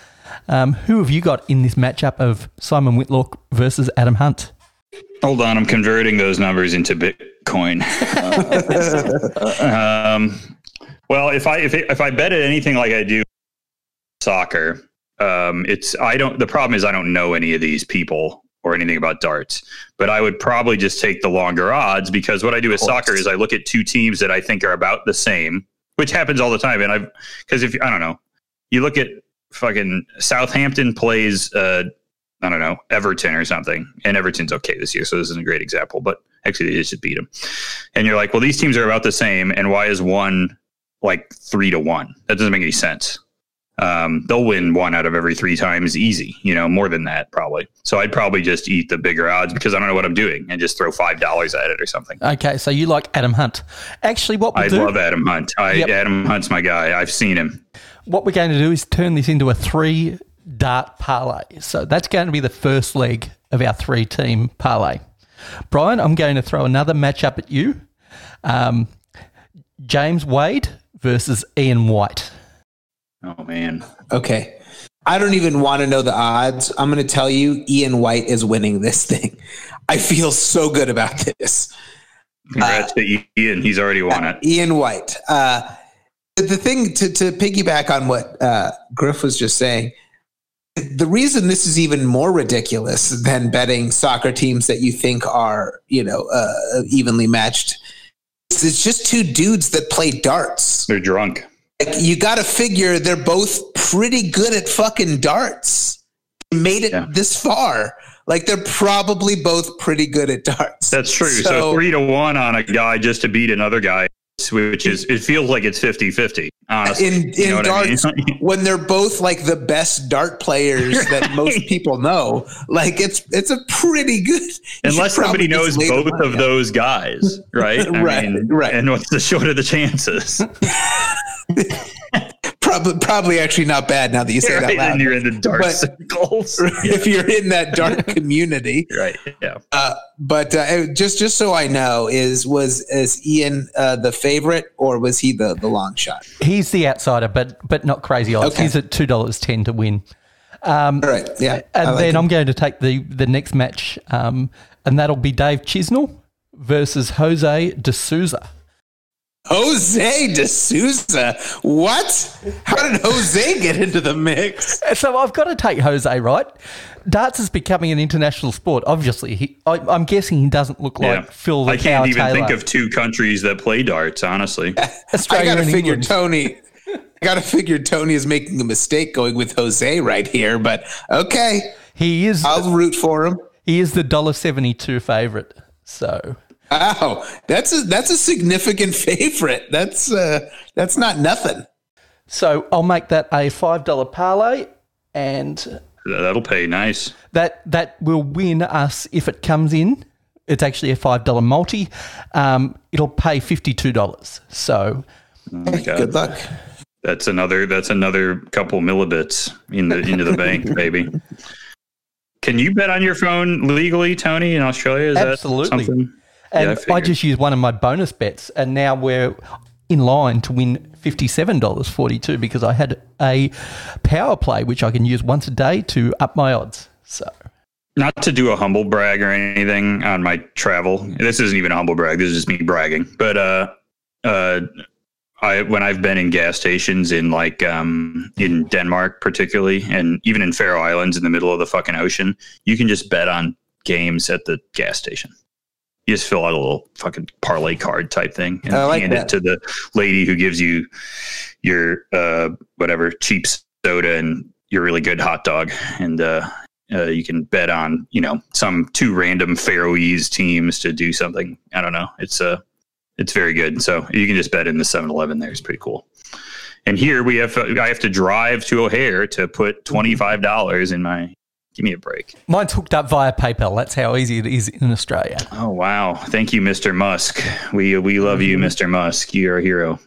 Um, who have you got in this matchup of Simon Whitlock versus Adam Hunt? Hold on, I'm converting those numbers into Bitcoin. um, well, if I if it, if I bet at anything like I do soccer, um, it's I don't. The problem is I don't know any of these people or anything about darts. But I would probably just take the longer odds because what I do with soccer is I look at two teams that I think are about the same, which happens all the time. And I've because if I don't know, you look at fucking Southampton plays. Uh, I don't know, Everton or something. And Everton's okay this year, so this isn't a great example, but actually they just beat them. And you're like, well, these teams are about the same, and why is one like three to one? That doesn't make any sense. Um, they'll win one out of every three times easy, you know, more than that probably. So I'd probably just eat the bigger odds because I don't know what I'm doing and just throw five dollars at it or something. Okay, so you like Adam Hunt. Actually, what I do, love Adam Hunt. I, Yep. Adam Hunt's my guy. I've seen him. What we're going to do is turn this into a three dart parlay. So that's going to be the first leg of our three team parlay. Brian, I'm going to throw another matchup at you. Um, James Wade versus Ian White. Oh man, Okay. I don't even want to know the odds. I'm going to tell you Ian White is winning this thing. I feel so good about this. Congrats to Ian. He's already won it. Ian White. Uh, the thing to, to piggyback on what uh, Griff was just saying, the reason this is even more ridiculous than betting soccer teams that you think are, you know, uh, evenly matched is it's just two dudes that play darts. They're drunk. Like, you got to figure they're both pretty good at fucking darts. Made it Yeah. this far. Like they're probably both pretty good at darts. That's true. So, So- three to one on a guy just to beat another guy, which is, it feels like it's 50 50, honestly. in You know in what I mean? when they're both like the best dart players that most people know. Like it's it's a pretty good. Unless somebody knows just lay the both of on. those guys, right? Right, right. And what's the short of the chances? Probably probably actually not bad now that you say right? that And loud. you're in the dark But- circles. if you're in that dark community, right. Yeah. uh, but uh, just just so I know, is was is Ian uh, the favorite or was he the the long shot? He's the outsider, but but not crazy odds. Okay. He's at two dollars ten to win. All right, yeah, And like then him. I'm going to take the the next match, um, and that'll be Dave Chisnall versus Jose De Sousa. Jose De Sousa. What? How did Jose get into the mix? So I've got to take Jose, right? Darts is becoming an international sport. Obviously, he, I, I'm guessing he doesn't look like yeah. Phil the I can't even Taylor. think of two countries that play darts, honestly. Australia I gotta figure England. Tony. I gotta figure Tony is making a mistake going with Jose right here, but okay, He is I'll root for him. he is the dollar seventy two favorite. So Wow, that's a that's a significant favorite. That's uh, that's not nothing. so I'll make that a five dollar parlay, and That'll pay nice. that that will win us if it comes in. It's actually a five dollar multi. Um, it'll pay fifty two dollars. So Oh my God. Good luck. That's another. That's another couple millibits in the into the bank, baby. Can you bet on your phone legally, Tony, in Australia? Is Absolutely. that something? And Yeah, I I, just used one of my bonus bets, and now we're in line to win fifty seven dollars forty two because I had a power play which I can use once a day to up my odds. So Not to do a humble brag or anything on my travel. This isn't even a humble brag. This is just me bragging. But uh, uh, I when I've been in gas stations in like um in Denmark particularly, and even in Faroe Islands in the middle of the fucking ocean, you can just bet on games at the gas station. You just fill out a little fucking parlay card type thing and like hand that. it to the lady who gives you your uh whatever cheap soda and your really good hot dog, and uh, uh, you can bet on you know some two random Faroese teams to do something. I don't know. It's uh it's very good. So you can just bet in the 7-Eleven there. It's pretty cool. And here we have I have to drive to O'Hare to put twenty five dollars in my. Give me a break. mine's hooked up via PayPal. That's how easy it is in Australia. Oh wow! Thank you, Mr. Musk. We we love you, Mr. Musk. You're a hero.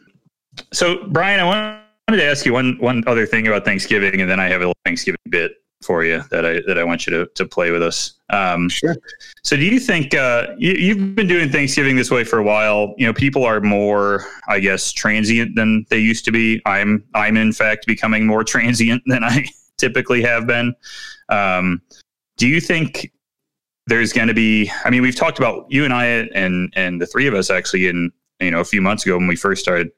So, Brian, I wanted to ask you one one other thing about Thanksgiving, and then I have a little Thanksgiving bit for you that I that I want you to to play with us. Um, Sure. so, do you think uh, you, you've been doing Thanksgiving this way for a while? You know, people are more, I guess, transient than they used to be. I'm I'm in fact becoming more transient than I typically have been. Um, do you think there's going to be i mean we've talked about you and i and and the three of us actually in you know a few months ago when we first started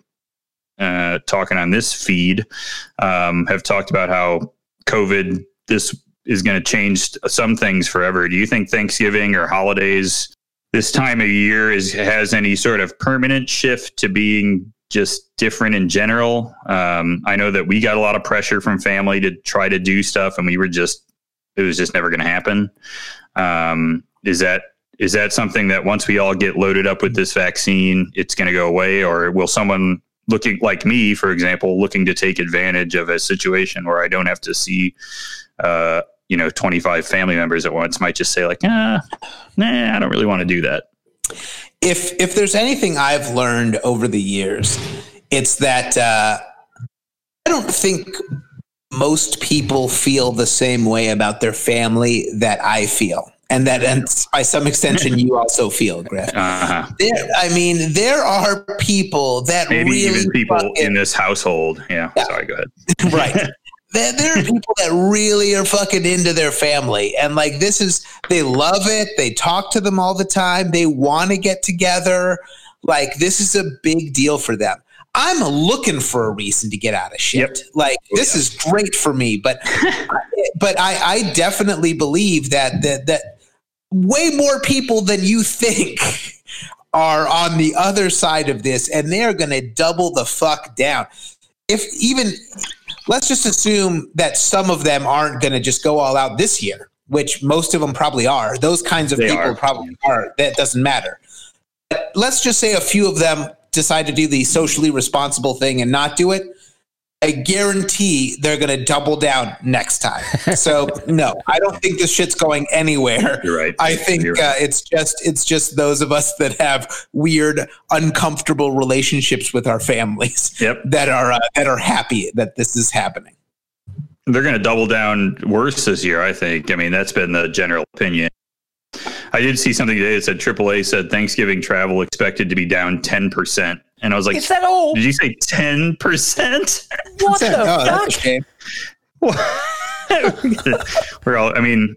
uh, talking on this feed um, have talked about how covid this is going to change some things forever. Do you think thanksgiving or holidays this time of year is has any sort of permanent shift to being just different in general? Um, i know that we got a lot of pressure from family to try to do stuff and we were just it was just never going to happen um, is that is that something that once we all get loaded up with this vaccine, it's going to go away, or will someone looking like me, for example, looking to take advantage of a situation where I don't have to see, uh, you know, twenty five family members at once, might just say like, ah, nah, I don't really want to do that. if if there's anything I've learned over the years, it's that uh, I don't think most people feel the same way about their family that I feel, and that and by some extension you also feel, Griff. Uh-huh. There, I mean, there are people that Maybe really even people fucking- in this household. Yeah. Yeah. Sorry. Go ahead. right. there, there are people that really are fucking into their family. And like, this is, they love it. They talk to them all the time. They want to get together. Like, this is a big deal for them. I'm looking for a reason to get out of shit. Yep. Like, oh, this is great for me. But, but I, I definitely believe that, that, that way more people than you think are on the other side of this and they're going to double the fuck down. If even let's just assume that some of them aren't going to just go all out this year, which most of them probably are. Those kinds of They people are. probably are. That doesn't matter. But let's just say a few of them decide to do the socially responsible thing and not do it. I guarantee they're going to double down next time. So no, I don't think this shit's going anywhere. You're right. I think You're right. uh, it's just it's just those of us that have weird, uncomfortable relationships with our families Yep. that are uh, that are happy that this is happening. They're going to double down worse this year, I think. I mean, that's been the general opinion. I did see something today that said AAA said Thanksgiving travel expected to be down 10%. And I was like, Is that all? did you say 10%? What the oh, fuck? that's. We're all, I mean,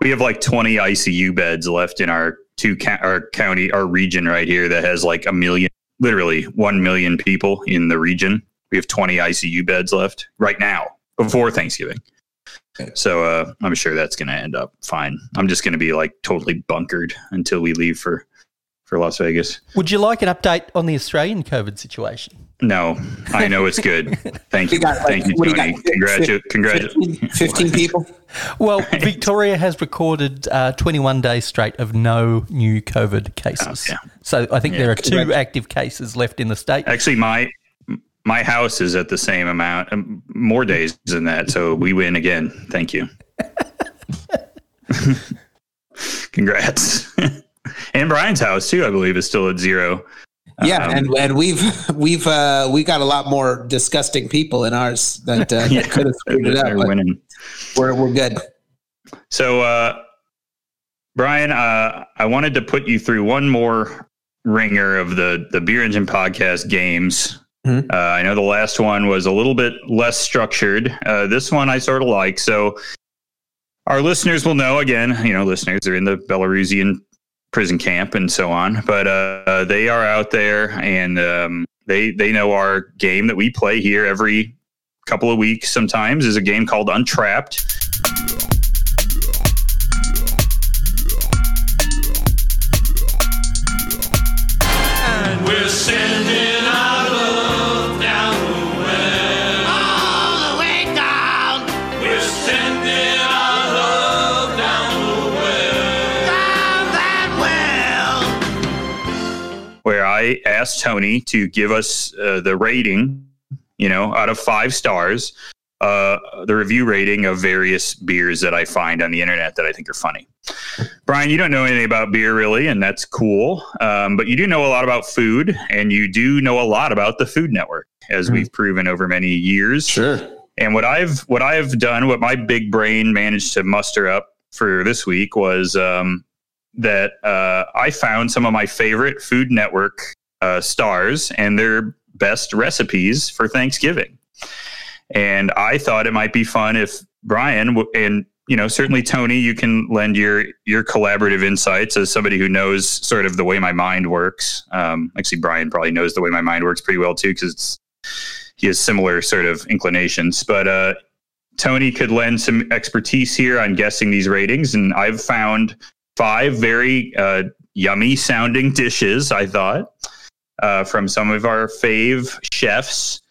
we have like 20 ICU beds left in our two, ca- our county, our region right here that has like a million, literally 1 million people in the region. We have 20 ICU beds left right now before Thanksgiving. So uh, I'm sure that's going to end up fine. I'm just going to be like totally bunkered until we leave for for Las Vegas. Would you like an update on the Australian COVID situation? No, I know it's good. Thank you, We got, like, thank you, what you Tony. got? Congratu- congratu- 15, 15 people. Well, Victoria has recorded uh, 21 days straight of no new COVID cases. Oh, yeah. So I think there are two active cases left in the state. Actually, my my house is at the same amount, um, more days than that. So we win again. Thank you. Congrats. and Brian's house too, I believe, is still at zero. Yeah, Um, and and we've we've uh, we got a lot more disgusting people in ours that, uh, Yeah. that could have screwed it up. Winning. we're we're good. So, uh, Brian, uh, I wanted to put you through one more ringer of the the Beer Engine podcast games. Mhm. Uh, I know the last one was a little bit less structured. Uh, this one I sort of like. So, our listeners will know again. You know, listeners are in the Belarusian prison camp and so on, but uh, they are out there and um, they they know our game that we play here every couple of weeks. Sometimes is a game called Untappd. I asked Tony to give us uh, the rating, you know, out of five stars, uh, the review rating of various beers that I find on the internet that I think are funny. Brian, you don't know anything about beer really, and that's cool. Um, but you do know a lot about food, and you do know a lot about the Food Network, as we've proven over many years. Sure. And what I've what I've done, what my big brain managed to muster up for this week was um, that uh, I found some of my favorite Food Network uh, stars and their best recipes for Thanksgiving. And I thought it might be fun if Brian w- and you know certainly Tony, you can lend your your collaborative insights as somebody who knows sort of the way my mind works. Um, actually, Brian probably knows the way my mind works pretty well too because he has similar sort of inclinations. But uh, Tony could lend some expertise here on guessing these ratings, and I've found five very uh, yummy sounding dishes. I thought uh, from some of our fave chefs.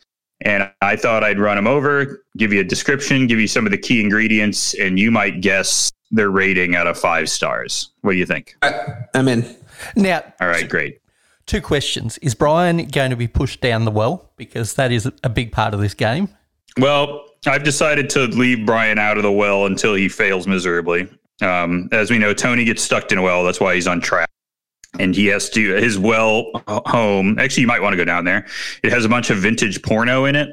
And I thought I'd run them over, give you a description, give you some of the key ingredients, and you might guess their rating out of five stars. What do you think? I, I'm in. Now, All right, great. two questions. Is Brian going to be pushed down the well? Because that is a big part of this game. Well, I've decided to leave Brian out of the well until he fails miserably. Um, as we know, Tony gets stuck in a well. That's why he's on track. And he has to, his well uh, home, actually, you might want to go down there. It has a bunch of vintage porno in it.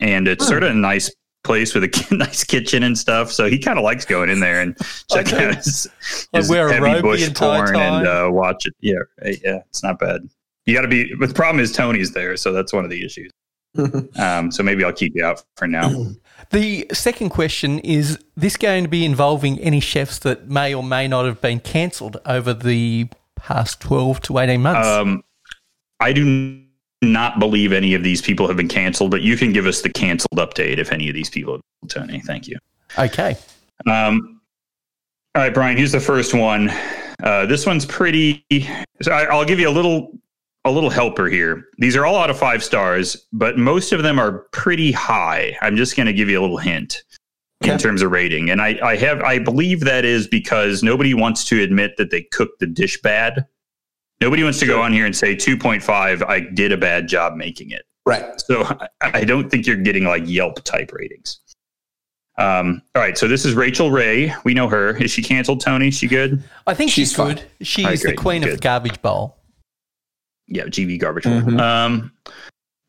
And it's sort of a nice place with a nice kitchen and stuff. So he kind of likes going in there and checking Okay. out his, his heavy bush porn time? and uh, watch it. Yeah, yeah, it's not bad. You got to be, but the problem is Tony's there. So that's one of the issues. um, so maybe I'll keep you out for now. The second question is this going to be involving any chefs that may or may not have been cancelled over the past 12 to 18 months? Um, I do not believe any of these people have been canceled, but you can give us the canceled update if any of these people, Tony. Thank you. okay. Um, all right, Brian. Here's the first one. Uh, this one's pretty. So I, I'll give you a little a little helper here. These are all out of five stars, but most of them are pretty high. I'm just going to give you a little hint in terms of rating, and I, I have I believe that is because nobody wants to admit that they cooked the dish bad. Nobody wants to go on here and say 2.5. I did a bad job making it. Right. So I- I don't think you're getting like Yelp type ratings. Um, all right, so this is Rachael Ray. We know her. Is she canceled, Tony? She good? I think she's, She's good. She's All right, the great. queen of the garbage bowl. Yeah, GV garbage. Mhm. Um,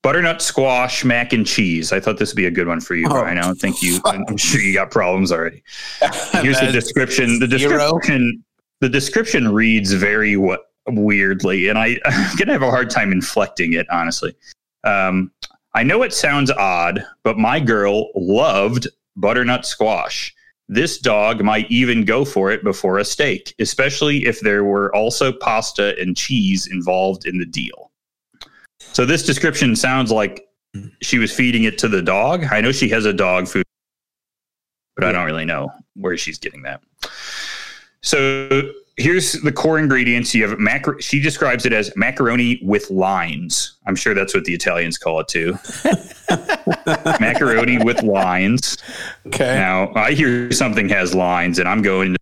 butternut squash mac and cheese. I thought this would be a good one for you, Oh, Brian. I don't think you. I'm sure you got problems already. Here's the description. The description. The description reads very w- weirdly, and I, I'm gonna have a hard time inflecting it. Honestly, um, I know it sounds odd, but my girl loved butternut squash. This dog might even go for it before a steak, especially if there were also pasta and cheese involved in the deal. So this description sounds like she was feeding it to the dog. I know she has a dog food, but I don't really know where she's getting that. So here's the core ingredients. You have macar- she describes it as macaroni with lines. I'm sure that's what the Italians call it too. macaroni with lines. Okay. Now I hear something has lines, and I'm going to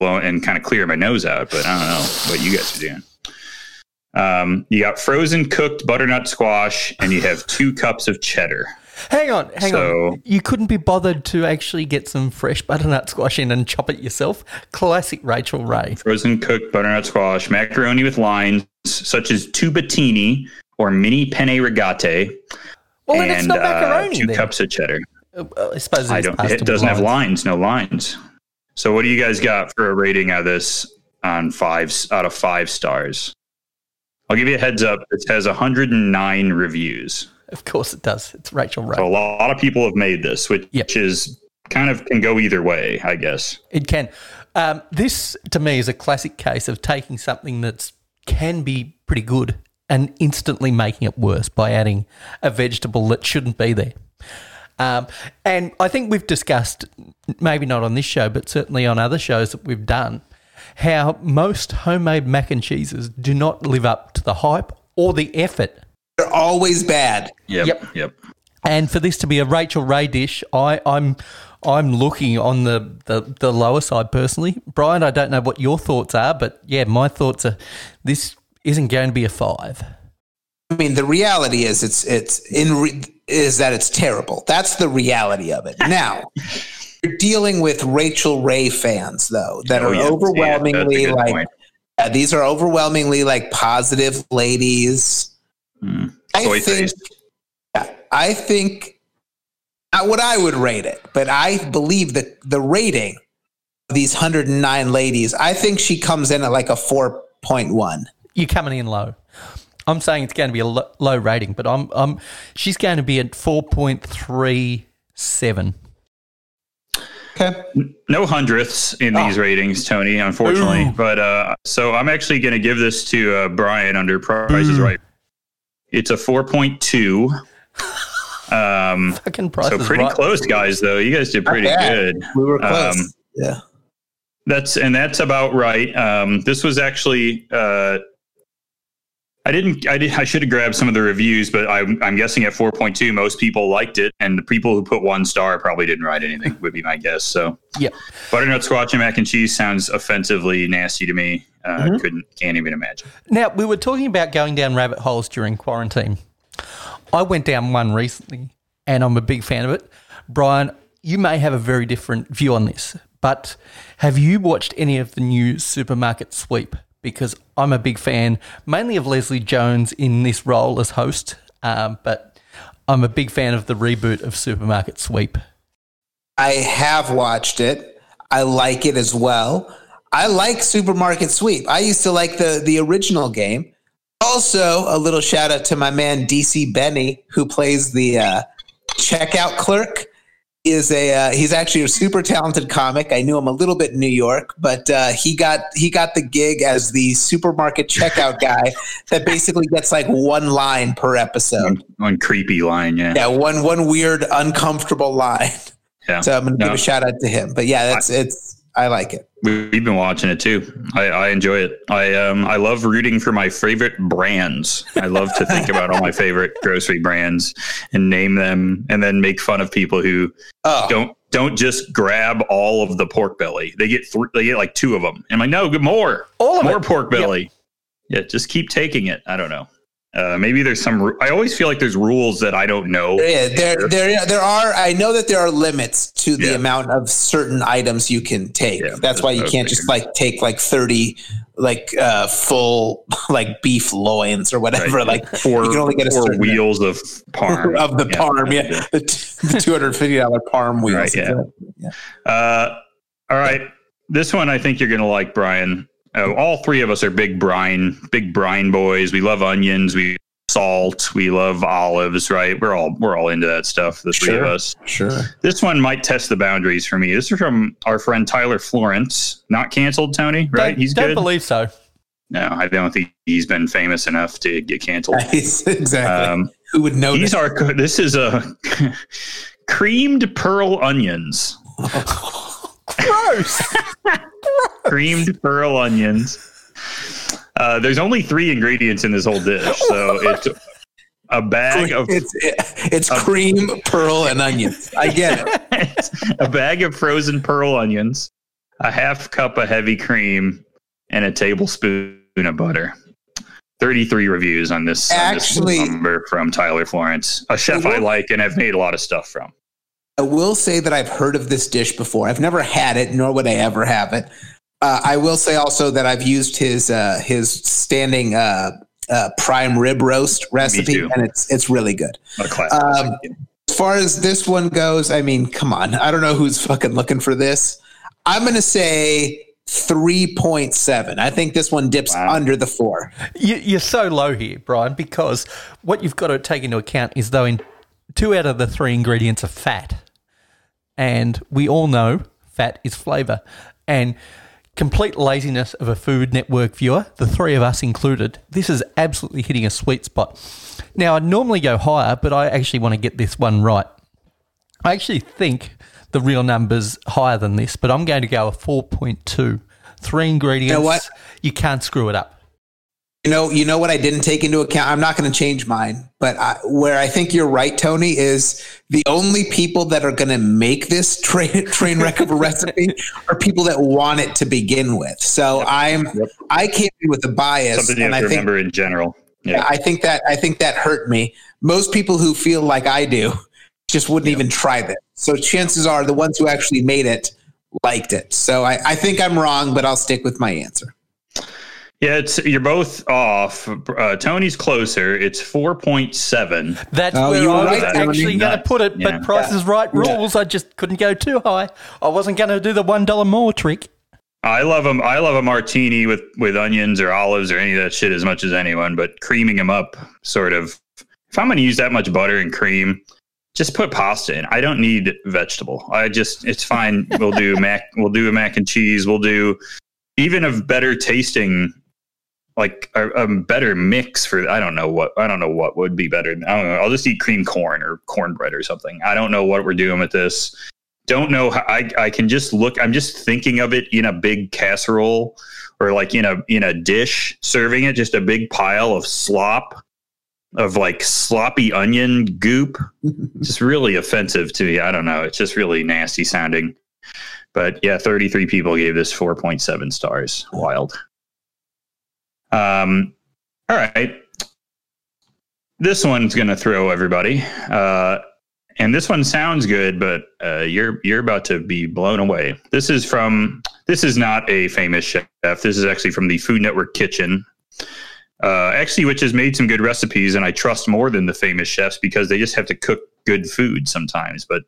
and kind of clear my nose out, but I don't know what you guys are doing. Um, you got frozen cooked butternut squash, and you have two cups of cheddar. Hang on, hang So- on. You couldn't be bothered to actually get some fresh butternut squash in and chop it yourself? Classic Rachael Ray. Frozen cooked butternut squash, macaroni with lines, such as tubettini or mini penne rigate, Well, then it's and not uh, macaroni. two then. cups of cheddar. Uh, I suppose I don't. It doesn't have lines. lines. No lines. So, what do you guys got for a rating of this on five out of five stars? I'll give you a heads up. It has 109 reviews. Of course it does. It's Rachael Ray. So a lot of people have made this, which Yep. is kind of can go either way, I guess. It can. Um, this to me is a classic case of taking something that can be pretty good and instantly making it worse by adding a vegetable that shouldn't be there. Um, and I think we've discussed, maybe not on this show, but certainly on other shows that we've done, how most homemade mac and cheeses do not live up to the hype or the effort They're always bad. Yep. Yep. Yep. and for this to be a Rachael Ray dish, I, I'm I'm looking on the, the, the lower side personally. Brian, I don't know what your thoughts are, but yeah, my thoughts are this isn't going to be a five. I mean, the reality is it's it's in re- is that it's terrible. That's the reality of it. Now, you're dealing with Rachael Ray fans though that Oh, are yeah. Yeah, that's a overwhelmingly good like point. uh, these are overwhelmingly like positive ladies. Mm. I think face. yeah, I think not what I would rate it, but I believe that the rating of these 109 ladies, I think she comes in at like a 4.1. You're coming in low. I'm saying it's going to be a lo- low rating, but I'm I'm she's going to be at four point three seven. Okay. No hundredths in these ratings, Tony, unfortunately. Ooh. But uh, so I'm actually going to give this to uh, Brian under Price is Right. It's a 4.2. Um, Fucking price so pretty right. close, guys. Though you guys did pretty good. We were close. Um, yeah. That's and that's about right. Um, this was actually uh, I didn't I did I should have grabbed some of the reviews, but I'm I'm guessing at 4.2 most people liked it, and the people who put one star probably didn't write anything. would be my guess. So yeah, butternut squash and mac and cheese sounds offensively nasty to me. Uh, Mm-hmm. Couldn't can't even imagine. Now, we were talking about going down rabbit holes during quarantine. I went down one recently and I'm a big fan of it. Brian, you may have a very different view on this, but have you watched any of the new supermarket sweep? Because I'm a big fan, mainly of Leslie Jones in this role as host, um, but I'm a big fan of the reboot of Supermarket Sweep. I have watched it. I like it as well. I like Supermarket Sweep. I used to like the the original game. Also, a little shout out to my man DC Benny, who plays the uh, checkout clerk. Is a uh, he's actually a super talented comic. I knew him a little bit in New York, but uh, he got he got the gig as the supermarket checkout guy that basically gets like one line per episode. One, one creepy line, yeah. Yeah, one one weird uncomfortable line. Yeah. So I'm gonna give a shout out to him. But yeah, that's it's I like it. We- We've been watching it too. I, I enjoy it. I um I love rooting for my favorite brands. I love to think about all my favorite grocery brands and name them, and then make fun of people who Oh, don't don't just grab all of the pork belly. They get three. They get like two of them. And I'm like, no, get more, All of more it. pork belly. Yeah, just keep taking it. I don't know. Uh, maybe there's some. I always feel like there's rules that I don't know. Yeah, there, there, there are. I know that there are limits to the Yeah. amount of certain items you can take. Yeah, that's why you can't just like take like thirty, like uh full like beef loins or whatever. Right. Like Four, you can only get a four wheels of parm of the parm. Yeah, the, the two hundred fifty dollar parm wheels. Right, yeah. Uh, all right. This one I think you're going to like, Brian. Uh, all three of us are big brine, big brine boys. We love onions. We salt. We love olives. Right? We're all we're all into that stuff. The three of us. Sure. This one might test the boundaries for me. This is from our friend Tyler Florence. Not canceled, Tony. Right? Don't, He's don't good. believe so. no, I don't think he's been famous enough to get canceled. exactly. Um, Who would know? these are. This is a creamed pearl onions. Gross. creamed pearl onions. Uh, there's only three ingredients in this whole dish, so it's a bag of it's it's cream, pearl, and onions. I get it. a bag of frozen pearl onions, a half cup of heavy cream, and a tablespoon of butter. 33 reviews on this, on this Actually- number from Tyler Florence, a chef I like and have made a lot of stuff from. I will say that I've heard of this dish before. I've never had it, nor would I ever have it. Uh, I will say also that I've used his uh, his standing uh, uh, prime rib roast recipe, and it's it's really good. Um, as far as this one goes, I mean, come on. I don't know who's fucking looking for this. I'm going to say 3.7. I think this one dips Wow. under the four. You, you're so low here, Brian, because what you've got to take into account is though in two out of the three ingredients are fat, and we all know fat is flavour, and complete laziness of a Food Network viewer, the three of us included, this is absolutely hitting a sweet spot. Now, I'd normally go higher, but I actually want to get this one right. I actually think the real number's higher than this, but I'm going to go a 4.2. Three ingredients. what? You can't screw it up. You know, you know what I didn't take into account. I'm not going to change mine, but I, where I think you're right, Tony, is the only people that are going to make this train train wreck of a recipe are people that want it to begin with. So I'm I came in with a bias, Something you and have I to think remember in general. Yeah. I think that I think that hurt me. Most people who feel like I do just wouldn't even try this. So chances are the ones who actually made it liked it. So I, I think I'm wrong, but I'll stick with my answer. Yeah, it's you're both off. Uh, Tony's closer. It's four point seven. That's Oh, where you were I was right, Tony. actually going to put it, Yeah. but Price is Right rules. I just couldn't go too high. I wasn't going to do the one dollar more trick. I love them. I love a martini with with onions or olives or any of that shit as much as anyone. But creaming them up, sort of. If I'm going to use that much butter and cream, just put pasta in. I don't need vegetable. I just it's fine. We'll do mac. We'll do a mac and cheese. We'll do even a better tasting. Like a, a better mix for I don't know what I don't know what would be better. I don't know. I'll just eat cream corn or cornbread or something. I don't know what we're doing with this don't know how I, I can just look i'm just thinking of it in a big casserole or like in a in a dish serving it just a big pile of slop of like sloppy onion goop just really offensive to me i don't know it's just really nasty sounding but yeah 33 people gave this 4.7 stars wild um all right this one's gonna throw everybody uh and this one sounds good, but uh, you're you're about to be blown away. This is from this is not a famous chef. This is actually from the Food Network Kitchen, uh, actually, which has made some good recipes, and I trust more than the famous chefs because they just have to cook good food sometimes. But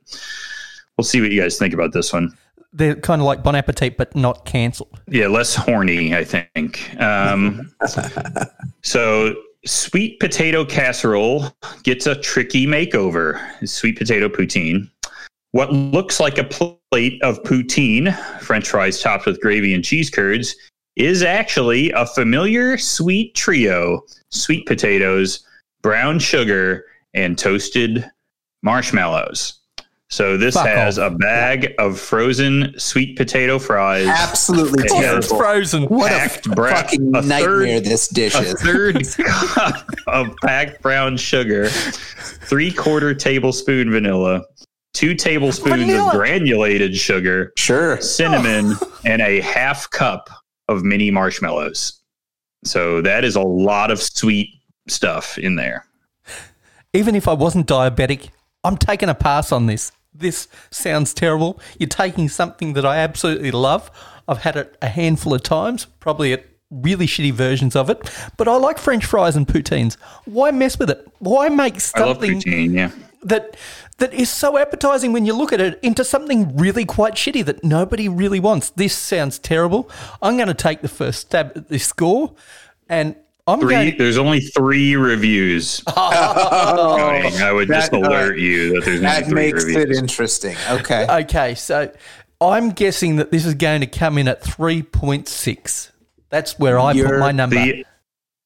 we'll see what you guys think about this one. They're kind of like Bon Appetit, but not cancelled. Yeah, less horny, I think. Um, so, sweet potato casserole gets a tricky makeover. Sweet potato poutine. What looks like a plate of poutine, French fries topped with gravy and cheese curds, is actually a familiar sweet trio sweet potatoes, brown sugar, and toasted marshmallows. So this Fuck has off. a bag of frozen sweet potato fries. Absolutely It's Oh, it's terrible. frozen. What a packed bra- fucking a nightmare third- this dish is. a third cup of packed brown sugar, three quarter tablespoon vanilla, two tablespoons Vanilla? of granulated sugar, Sure. cinnamon, and a half cup of mini marshmallows. So that is a lot of sweet stuff in there. Even if I wasn't diabetic, I'm taking a pass on this. This sounds terrible. You're taking something that I absolutely love. I've had it a handful of times, probably at really shitty versions of it, but I like French fries and poutines. Why mess with it? Why make something poutine. Yeah. that that is so appetizing when you look at it into something really quite shitty that nobody really wants? This sounds terrible. I'm going to take the first stab at this score, and I'm Three. going. There's only three reviews. Oh, going. I would just That- all alert right. you that there's only That three makes reviews. it interesting. Okay. Okay, so I'm guessing that this is going to come in at 3.6. That's where I put You're my number. the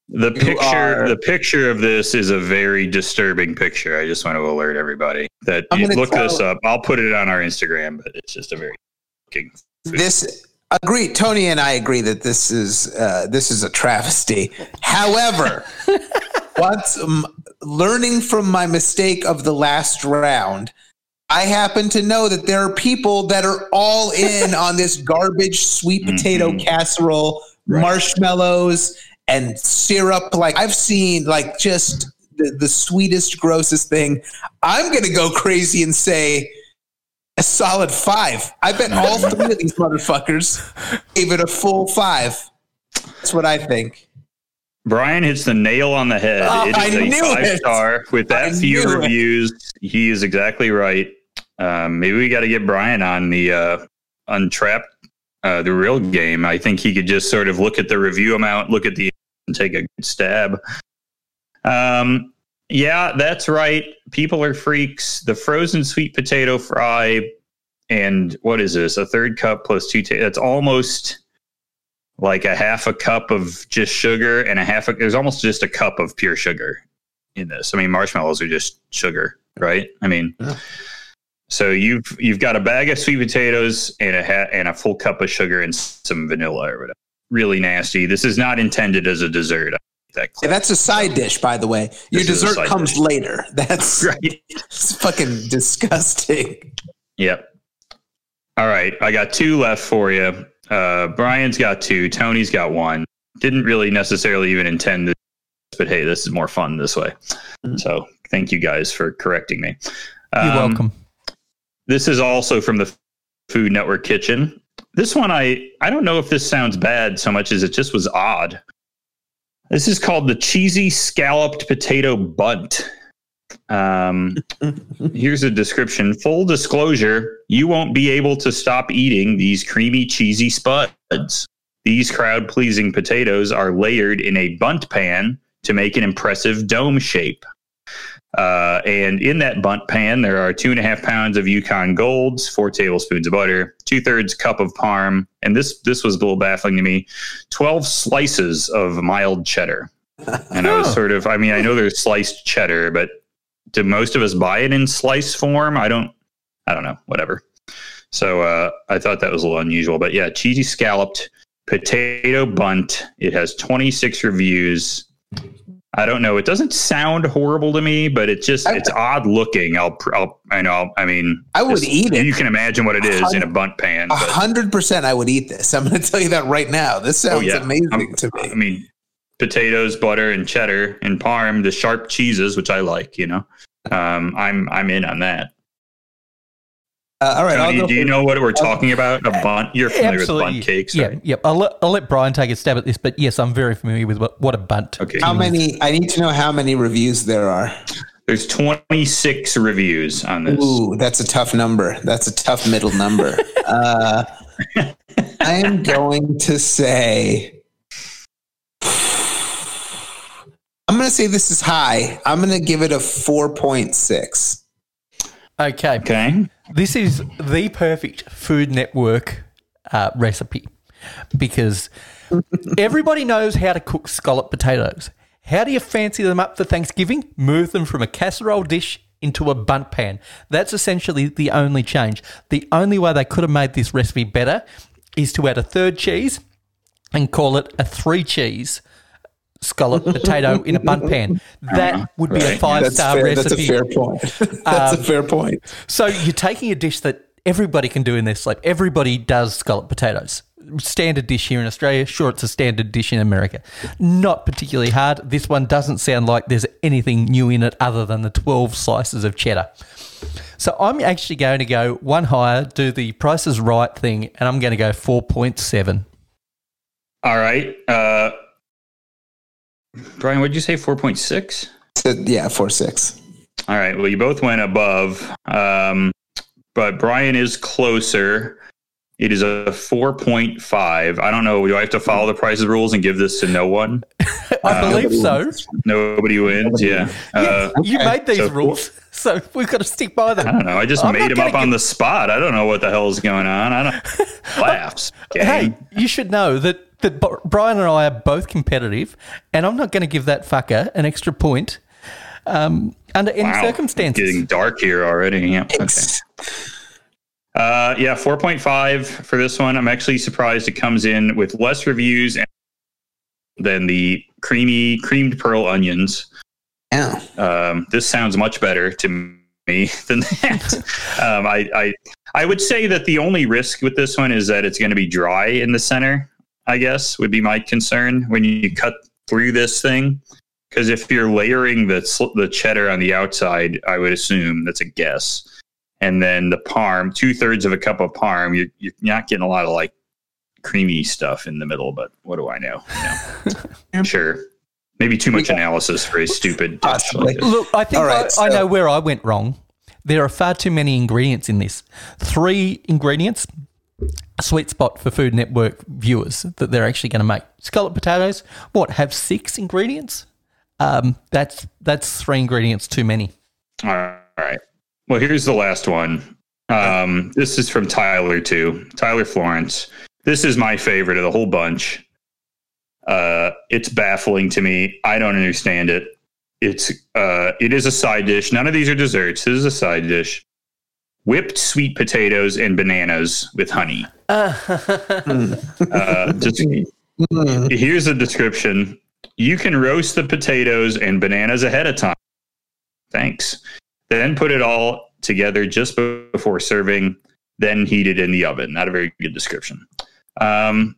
the picture are- the picture of this is a very disturbing picture. I just want to alert everybody that I'm you gonna look this up. I'll put it on our Instagram, but it's just a very fucking this agree. Tony and i agree that this is uh, this is a travesty. However once um, learning from my mistake of the last round i happen to know that there are people that are all in on this garbage sweet potato Mhm. casserole marshmallows and syrup. Like i've seen like just the, the sweetest grossest thing. I'm gonna go crazy and say a solid five. I bet all three of these motherfuckers gave it a full five. That's what I think. Brian hits the nail on the head. Oh, it I is a knew five it. star with that I few knew it. reviews. He is exactly right. Um, maybe we got to get Brian on the uh, Untappd uh, the real game. I think he could just sort of look at the review amount, look at the and take a good stab. Um, yeah, that's right. People are freaks. The frozen sweet potato fry and what is this? A third cup plus two. Ta- that's almost like a half a cup of just sugar and a half. A, there's almost just a cup of pure sugar in this. I mean, marshmallows are just sugar, right? I mean, Yeah. so you've you've got a bag of sweet potatoes and a ha- and a full cup of sugar and some vanilla or whatever. Really nasty. This is not intended as a dessert. I think that Yeah, that's a side dish, by the way. Your This is dessert comes dish. later. That's right. it's fucking disgusting. Yep. All right, I got two left for you. Uh, Brian's got two. Tony's got one. Didn't really necessarily even intend this, but hey, this is more fun this way. Mhm. So thank you guys for correcting me. You're Um, welcome. This is also from the Food Network Kitchen. This one, I I don't know if this sounds bad so much as it just was odd. This is called the cheesy scalloped potato Bundt. Um, here's a description. Full disclosure: you won't be able to stop eating these creamy, cheesy spuds. These crowd-pleasing potatoes are layered in a Bundt pan to make an impressive dome shape. Uh, and in that Bundt pan, there are two and a half pounds of Yukon Golds, four tablespoons of butter, two thirds cup of parm, and this this was a little baffling to me: twelve slices of mild cheddar. And I was sort of, I mean, I know there's sliced cheddar, but do most of us buy it in slice form? I don't, I don't know, whatever. So uh, I thought that was a little unusual, but yeah, cheesy scalloped potato Bundt. It has 26 reviews. I don't know. It doesn't sound horrible to me, but it's just it's odd looking. I'll, I'll I know. I mean, I would eat it. You can imagine what it is in a Bundt pan. A hundred percent, I would eat this. I'm going to tell you that right now. This sounds yeah. amazing I'm- to me. I mean, potatoes, butter, and cheddar, and parm, the sharp cheeses, which I like. You know, um, I'm I'm in on that. Uh, all right, I'll Tony, do you know what we're talking about? A Bundt? You're familiar Absolutely. with Bundt cakes, yeah, right? yep. I'll let, I'll let Brian take a stab at this, but yes, I'm very familiar with what, what a Bundt. Okay. How many? I need to know how many reviews there are. There's 26 reviews on this. Ooh, that's a tough number. That's a tough middle number. Uh, I am going to say. I'm going to say this is high. I'm going to give it a 4.6. Okay. Okay. This is the perfect Food Network uh, recipe because everybody knows how to cook scallop potatoes. How do you fancy them up for Thanksgiving? Move them from a casserole dish into a Bundt pan. That's essentially the only change. The only way they could have made this recipe better is to add a third cheese and call it a three cheese scallop potato in a Bundt pan. That would be a five That's star fair. recipe. That's a fair point. That's a fair point. So you're taking a dish that everybody can do in their sleep. Everybody does scallop potatoes. Standard dish here in Australia. Sure, it's a standard dish in America. Not particularly hard. This one doesn't sound like there's anything new in it other than the 12 slices of cheddar. So I'm actually going to go one higher, do the prices Right thing, and I'm going to go 4.7. All right. Uh, Brian, what did you say? 4.6? So, yeah, 4.6. All right. Well, you both went above, um, but Brian is closer. It is a 4.5. I don't know. Do I have to follow the prices rules and give this to no one? I Uh, believe so. Nobody wins. Yeah. Uh, You made these So- rules, so we've got to stick by them. I don't know. I just I'm made not him gonna up on the spot. I don't know what the hell's going on. I don't laughs. Hey, you should know that that Brian and I are both competitive, and I'm not going to give that fucker an extra point um, under any Wow. circumstances. Getting dark here already. Yeah. Okay. Uh, yeah, 4.5 for this one. I'm actually surprised it comes in with less reviews than the creamy creamed pearl onions. Yeah. Um, this sounds much better to me than that. um, I, I I would say that the only risk with this one is that it's going to be dry in the center. I guess would be my concern when you cut through this thing. Because if you're layering the the cheddar on the outside, I would assume that's a guess, and then the parm, two thirds of a cup of parm, you're, you're not getting a lot of like creamy stuff in the middle. But what do I know? You know? sure, maybe too much analysis for a stupid dish Possibly. like. Look, I think All right, I, I know where I went wrong. There are far too many ingredients in this. Three ingredients, a sweet spot for Food Network viewers that they're actually going to make. Scallop potatoes, what, have six ingredients? Um, that's that's three ingredients too many. All right. Well, here's the last one. Um, this is from Tyler too. Tyler Florence. This is my favorite of the whole bunch. Uh, it's baffling to me. I don't understand it. It's uh, it is a side dish. None of these are desserts. This is a side dish. Whipped sweet potatoes and bananas with honey. Uh, just, here's the description. You can roast the potatoes and bananas ahead of time. Thanks. Then put it all together just before serving, then heat it in the oven. Not a very good description. Um,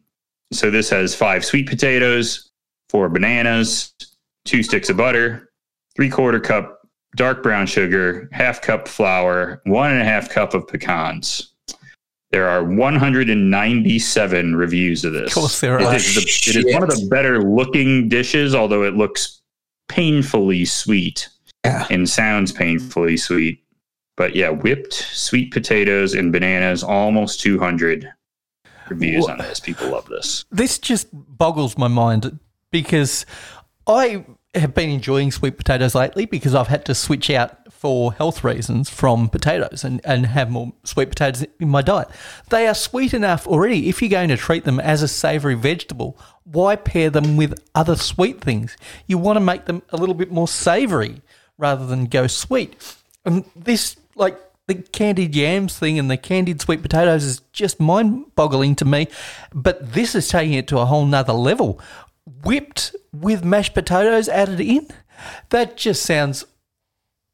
so this has five sweet potatoes, four bananas, two sticks of butter, three quarter cup dark brown sugar, half cup flour, one and a half cup of pecans. There are 197 reviews of this. Of course there are. is the- it is one of the better looking dishes, although it looks painfully sweet Yeah. and sounds painfully sweet. But yeah, whipped sweet potatoes and bananas, almost 200 reviews on this. People love this. this just boggles my mind because I have been enjoying sweet potatoes lately because I've had to switch out for health reasons from potatoes and, and have more sweet potatoes in my diet. They are sweet enough already. If you're going to treat them as a savory vegetable, why pair them with other sweet things? You want to make them a little bit more savory rather than go sweet. And this, like, the candied yams thing and the candied sweet potatoes is just mind boggling to me. But this is taking it to a whole nother level. Whipped with mashed potatoes added in? That just sounds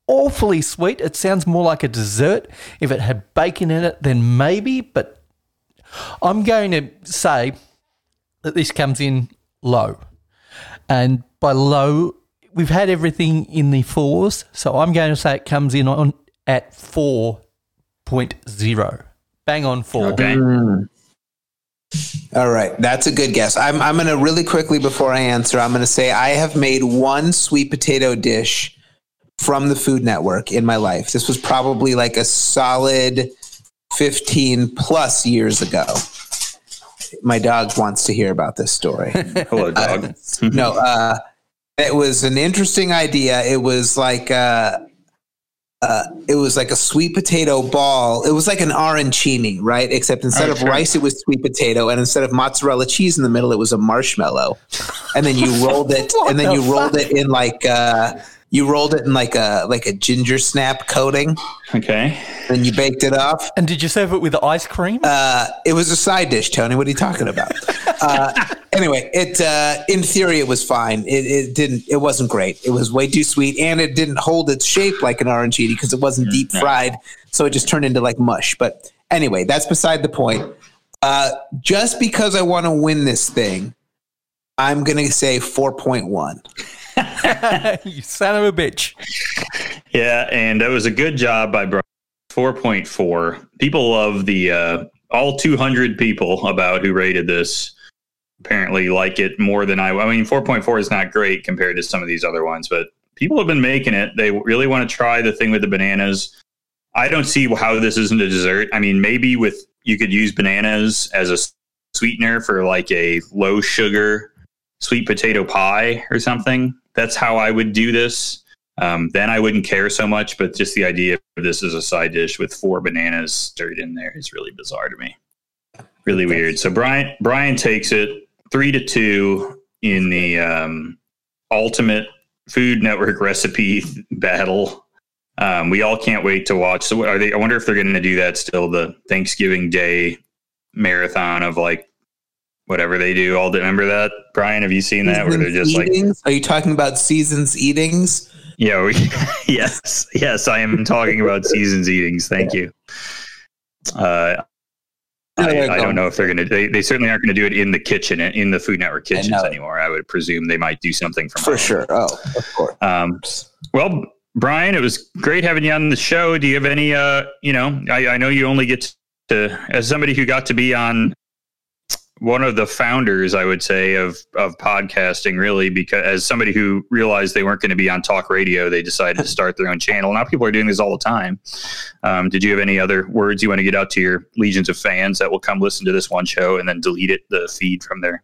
awfully sweet. It sounds more like a dessert. If it had bacon in it, then maybe. But I'm going to say that this comes in low. And by low, we've had everything in the fours. So I'm going to say it comes in on at 4.0. Bang on four. Okay. Mm. All right, that's a good guess. I'm I'm going to really quickly before I answer, I'm going to say I have made one sweet potato dish from the Food Network in my life. This was probably like a solid 15 plus years ago. My dog wants to hear about this story. Hello, dog. no, uh, it was an interesting idea. It was like uh, uh, it was like a sweet potato ball. It was like an arancini, right? Except instead Oh, of sure. rice, it was sweet potato, and instead of mozzarella cheese in the middle, it was a marshmallow. And then you rolled it, and then the you rolled it in like uh, you rolled it in like a like a ginger snap coating, okay. and you baked it off. And did you serve it with ice cream? Uh, it was a side dish, Tony. What are you talking about? uh, anyway, it uh, in theory it was fine. It, it didn't. It wasn't great. It was way too sweet, and it didn't hold its shape like an arancini because it wasn't deep fried. So it just turned into like mush. But anyway, that's beside the point. Uh, just because I want to win this thing, I'm gonna say four point one. you son of a bitch. Yeah, and that was a good job by Brian. 4.4. People love the uh, all 200 people about who rated this. Apparently, like it more than I. I mean, 4.4 is not great compared to some of these other ones, but people have been making it. They really want to try the thing with the bananas. I don't see how this isn't a dessert. I mean, maybe with you could use bananas as a sweetener for like a low sugar sweet potato pie or something. That's how I would do this. Um, then I wouldn't care so much, but just the idea of this as a side dish with four bananas stirred in there is really bizarre to me. Really weird. So Brian Brian takes it three to two in the um, ultimate Food Network recipe battle. Um, we all can't wait to watch. So are they? I wonder if they're going to do that still. The Thanksgiving Day marathon of like whatever they do. All remember that Brian? Have you seen that? Where they're just like Are you talking about seasons eatings? yeah, we, yes, yes, I am talking about seasons eatings. Thank you. Uh, I, I don't know if they're going to. They, they certainly aren't going to do it in the kitchen, in the Food Network kitchens know. anymore. I would presume they might do something from For home. sure. Oh, of course. Um, well, Brian, it was great having you on the show. Do you have any? Uh, you know, I, I know you only get to, as somebody who got to be on one of the founders, I would say, of of podcasting. Really, because as somebody who realized they weren't going to be on talk radio, they decided to start their own channel. Now people are doing this all the time. Um, did you have any other words you want to get out to your legions of fans that will come listen to this one show and then delete it, the feed from there?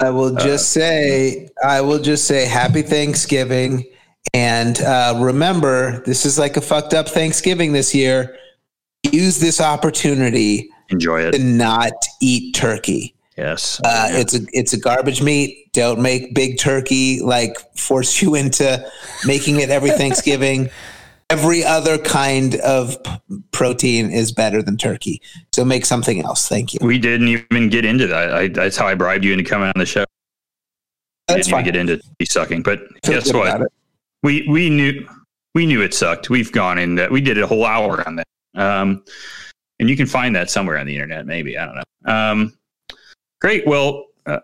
I will Uh, just say, I will just say happy Thanksgiving. And uh, remember, this is like a fucked up Thanksgiving this year. Use this opportunity Enjoy to it. not eat turkey. Yes. Uh, It's a it's a garbage meat. Don't make big turkey like force you into making it every Thanksgiving. Every other kind of p- protein is better than turkey. So make something else. Thank you. We didn't even get into that. I, that's how I bribed you into coming on the show. We That's didn't fine. even get into be sucking. But guess what? We we knew we knew it sucked. We've gone in that. We did a whole hour on that. Um, and you can find that somewhere on the internet. Maybe I don't know. Um, great. Well, uh,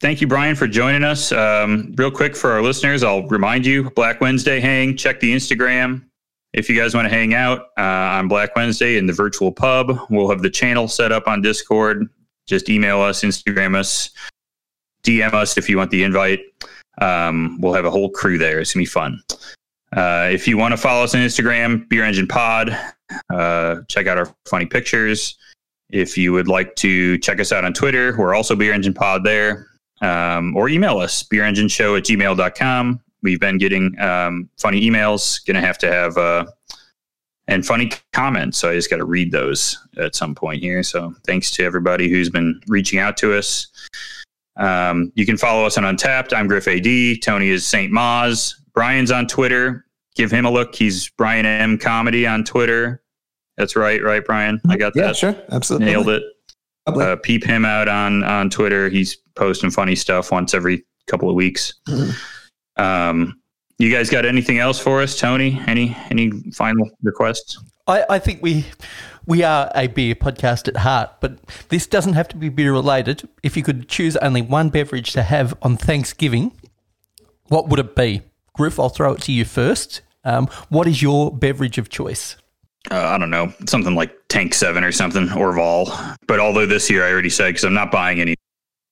thank you, Brian, for joining us. Um, real quick for our listeners, I'll remind you: Black Wednesday hang. Check the Instagram if you guys want to hang out uh, on Black Wednesday in the virtual pub. We'll have the channel set up on Discord. Just email us, Instagram us, DM us if you want the invite. Um, we'll have a whole crew there. It's gonna be fun. Uh, if you want to follow us on Instagram, Beer Engine Pod, uh, check out our funny pictures. If you would like to check us out on Twitter, we're also Beer Engine Pod there. Um, or email us, beerengineshow at gmail.com. We've been getting um, funny emails. Gonna have to have uh, and funny comments. So I just got to read those at some point here. So thanks to everybody who's been reaching out to us. Um, you can follow us on Untappd. I'm Griff AD. Tony is St. Moz. Brian's on Twitter. Give him a look. He's Brian M Comedy on Twitter. That's right, right, Brian? I got Yeah, that. sure. Absolutely. Nailed it. Uh, peep him out on on Twitter. He's posting funny stuff once every couple of weeks. Mhm. Um, you guys got anything else for us, Tony? Any any final requests? I, I think we we are a beer podcast at heart, but this doesn't have to be beer related. If you could choose only one beverage to have on Thanksgiving, what would it be? Griff, I'll throw it to you first. Um, what is your beverage of choice? Uh, I don't know, something like Tank Seven or something, Orval. But although this year I already said because I'm not buying any,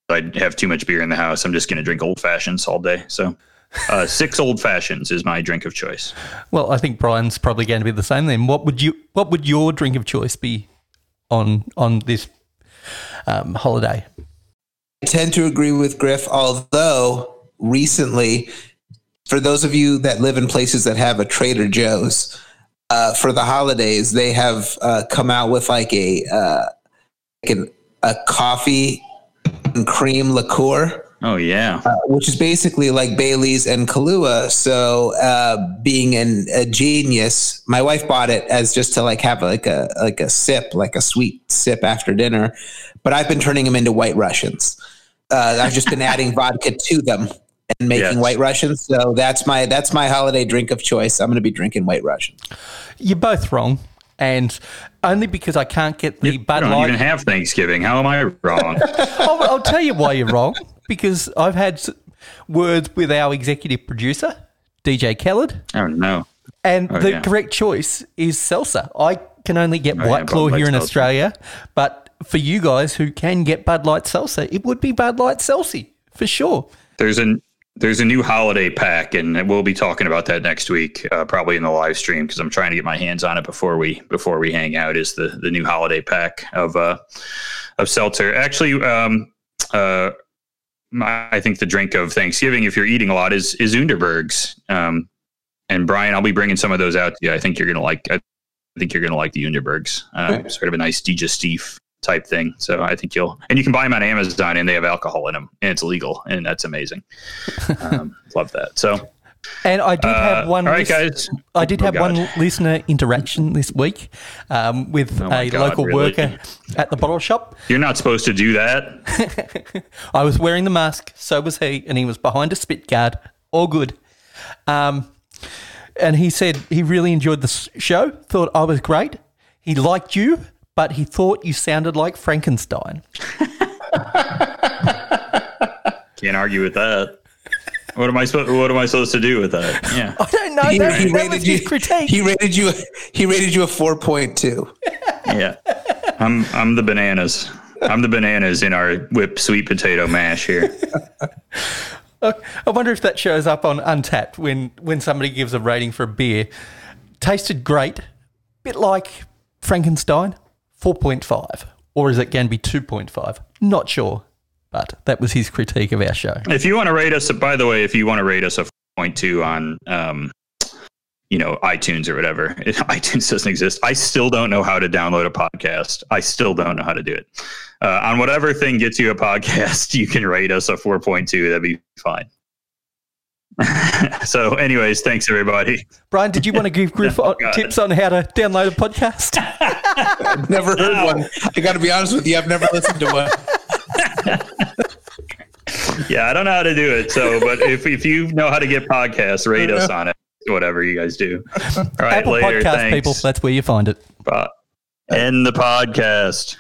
I'd have too much beer in the house. I'm just going to drink old fashions all day. So uh, six old fashions is my drink of choice. Well, I think Brian's probably going to be the same then. What would you what would your drink of choice be, on on this um, holiday. I tend to agree with Griff, although recently, for those of you that live in places that have a Trader Joe's, uh, for the holidays, they have uh, come out with like a uh, like an, a coffee and cream liqueur. Oh yeah. uh, which is basically like Bailey's and Kahlua. So, uh, being an, a genius, my wife bought it as just to like have like a like a sip, like a sweet sip after dinner. But I've been turning them into White Russians. Uh, I've just been adding vodka to them and making Yes. White Russians. So that's my that's my holiday drink of choice. I'm going to be drinking White Russians. You're both wrong, and only because I can't get the I Bud don't Light. even have Thanksgiving. How am I wrong? I'll, I'll tell you why you're wrong. Because I've had words with our executive producer, DJ Khaled, oh no. and Oh, the yeah. correct choice is salsa. I can only get Oh, White Bud Claw here in seltzer. Australia, but for you guys who can get Bud Light Seltzer, it would be Bud Light Seltzer for sure. There's a there's a new holiday pack, and we'll be talking about that next week, uh, probably in the live stream because I'm trying to get my hands on it before we before we hang out. Is the the new holiday pack of uh of seltzer? Actually, um, uh, my, I think the drink of Thanksgiving, if you're eating a lot, is is Underbergs. Um, and Brian, I'll be bringing some of those out to you. I think you're gonna like. I think you're gonna like the Underbergs. Uh, sort of a nice digestif type thing. So I think you'll and you can buy them on Amazon and they have alcohol in them and it's legal and that's amazing. Um, love that. So And I did have uh, one. All right, lis- guys. I did Oh, have God. one listener interaction this week um, with Oh a God, local really? worker at the bottle shop. You're not supposed to do that. I was wearing the mask, so was he, and he was behind a spit guard. All good. Um, and he said he really enjoyed the show, thought I was great. He liked you, but he thought you sounded like Frankenstein. Can't argue with that. What am I supposed? What am I supposed to do with that? Yeah. I don't know. He, that, he that was rated his you. critique. He rated you. He rated you a four point two. Yeah. I'm I'm the bananas. I'm the bananas in our whipped sweet potato mash here. I wonder if that shows up on Untappd when, when somebody gives a rating for a beer. Tasted great, bit like Frankenstein, 4.5. Or is it going to be 2.5? Not sure. But that was his critique of our show. If you want to rate us, by the way, if you want to rate us a point two on, um, you know, iTunes or whatever, iTunes doesn't exist. I still don't know how to download a podcast. I still don't know how to do it. Uh, on whatever thing gets you a podcast, you can rate us a four point two. That'd be fine. so, anyways, thanks everybody. Brian, did you want to give Griff Oh, on- God. tips on how to download a podcast? I've never heard one. I got to be honest with you. I've never listened to one. Yeah, I don't know how to do it. So, but if if you know how to get podcasts, rate us on it. Whatever you guys do. All right, Apple later. Podcast, thanks. people. That's where you find it. Bye. End the podcast.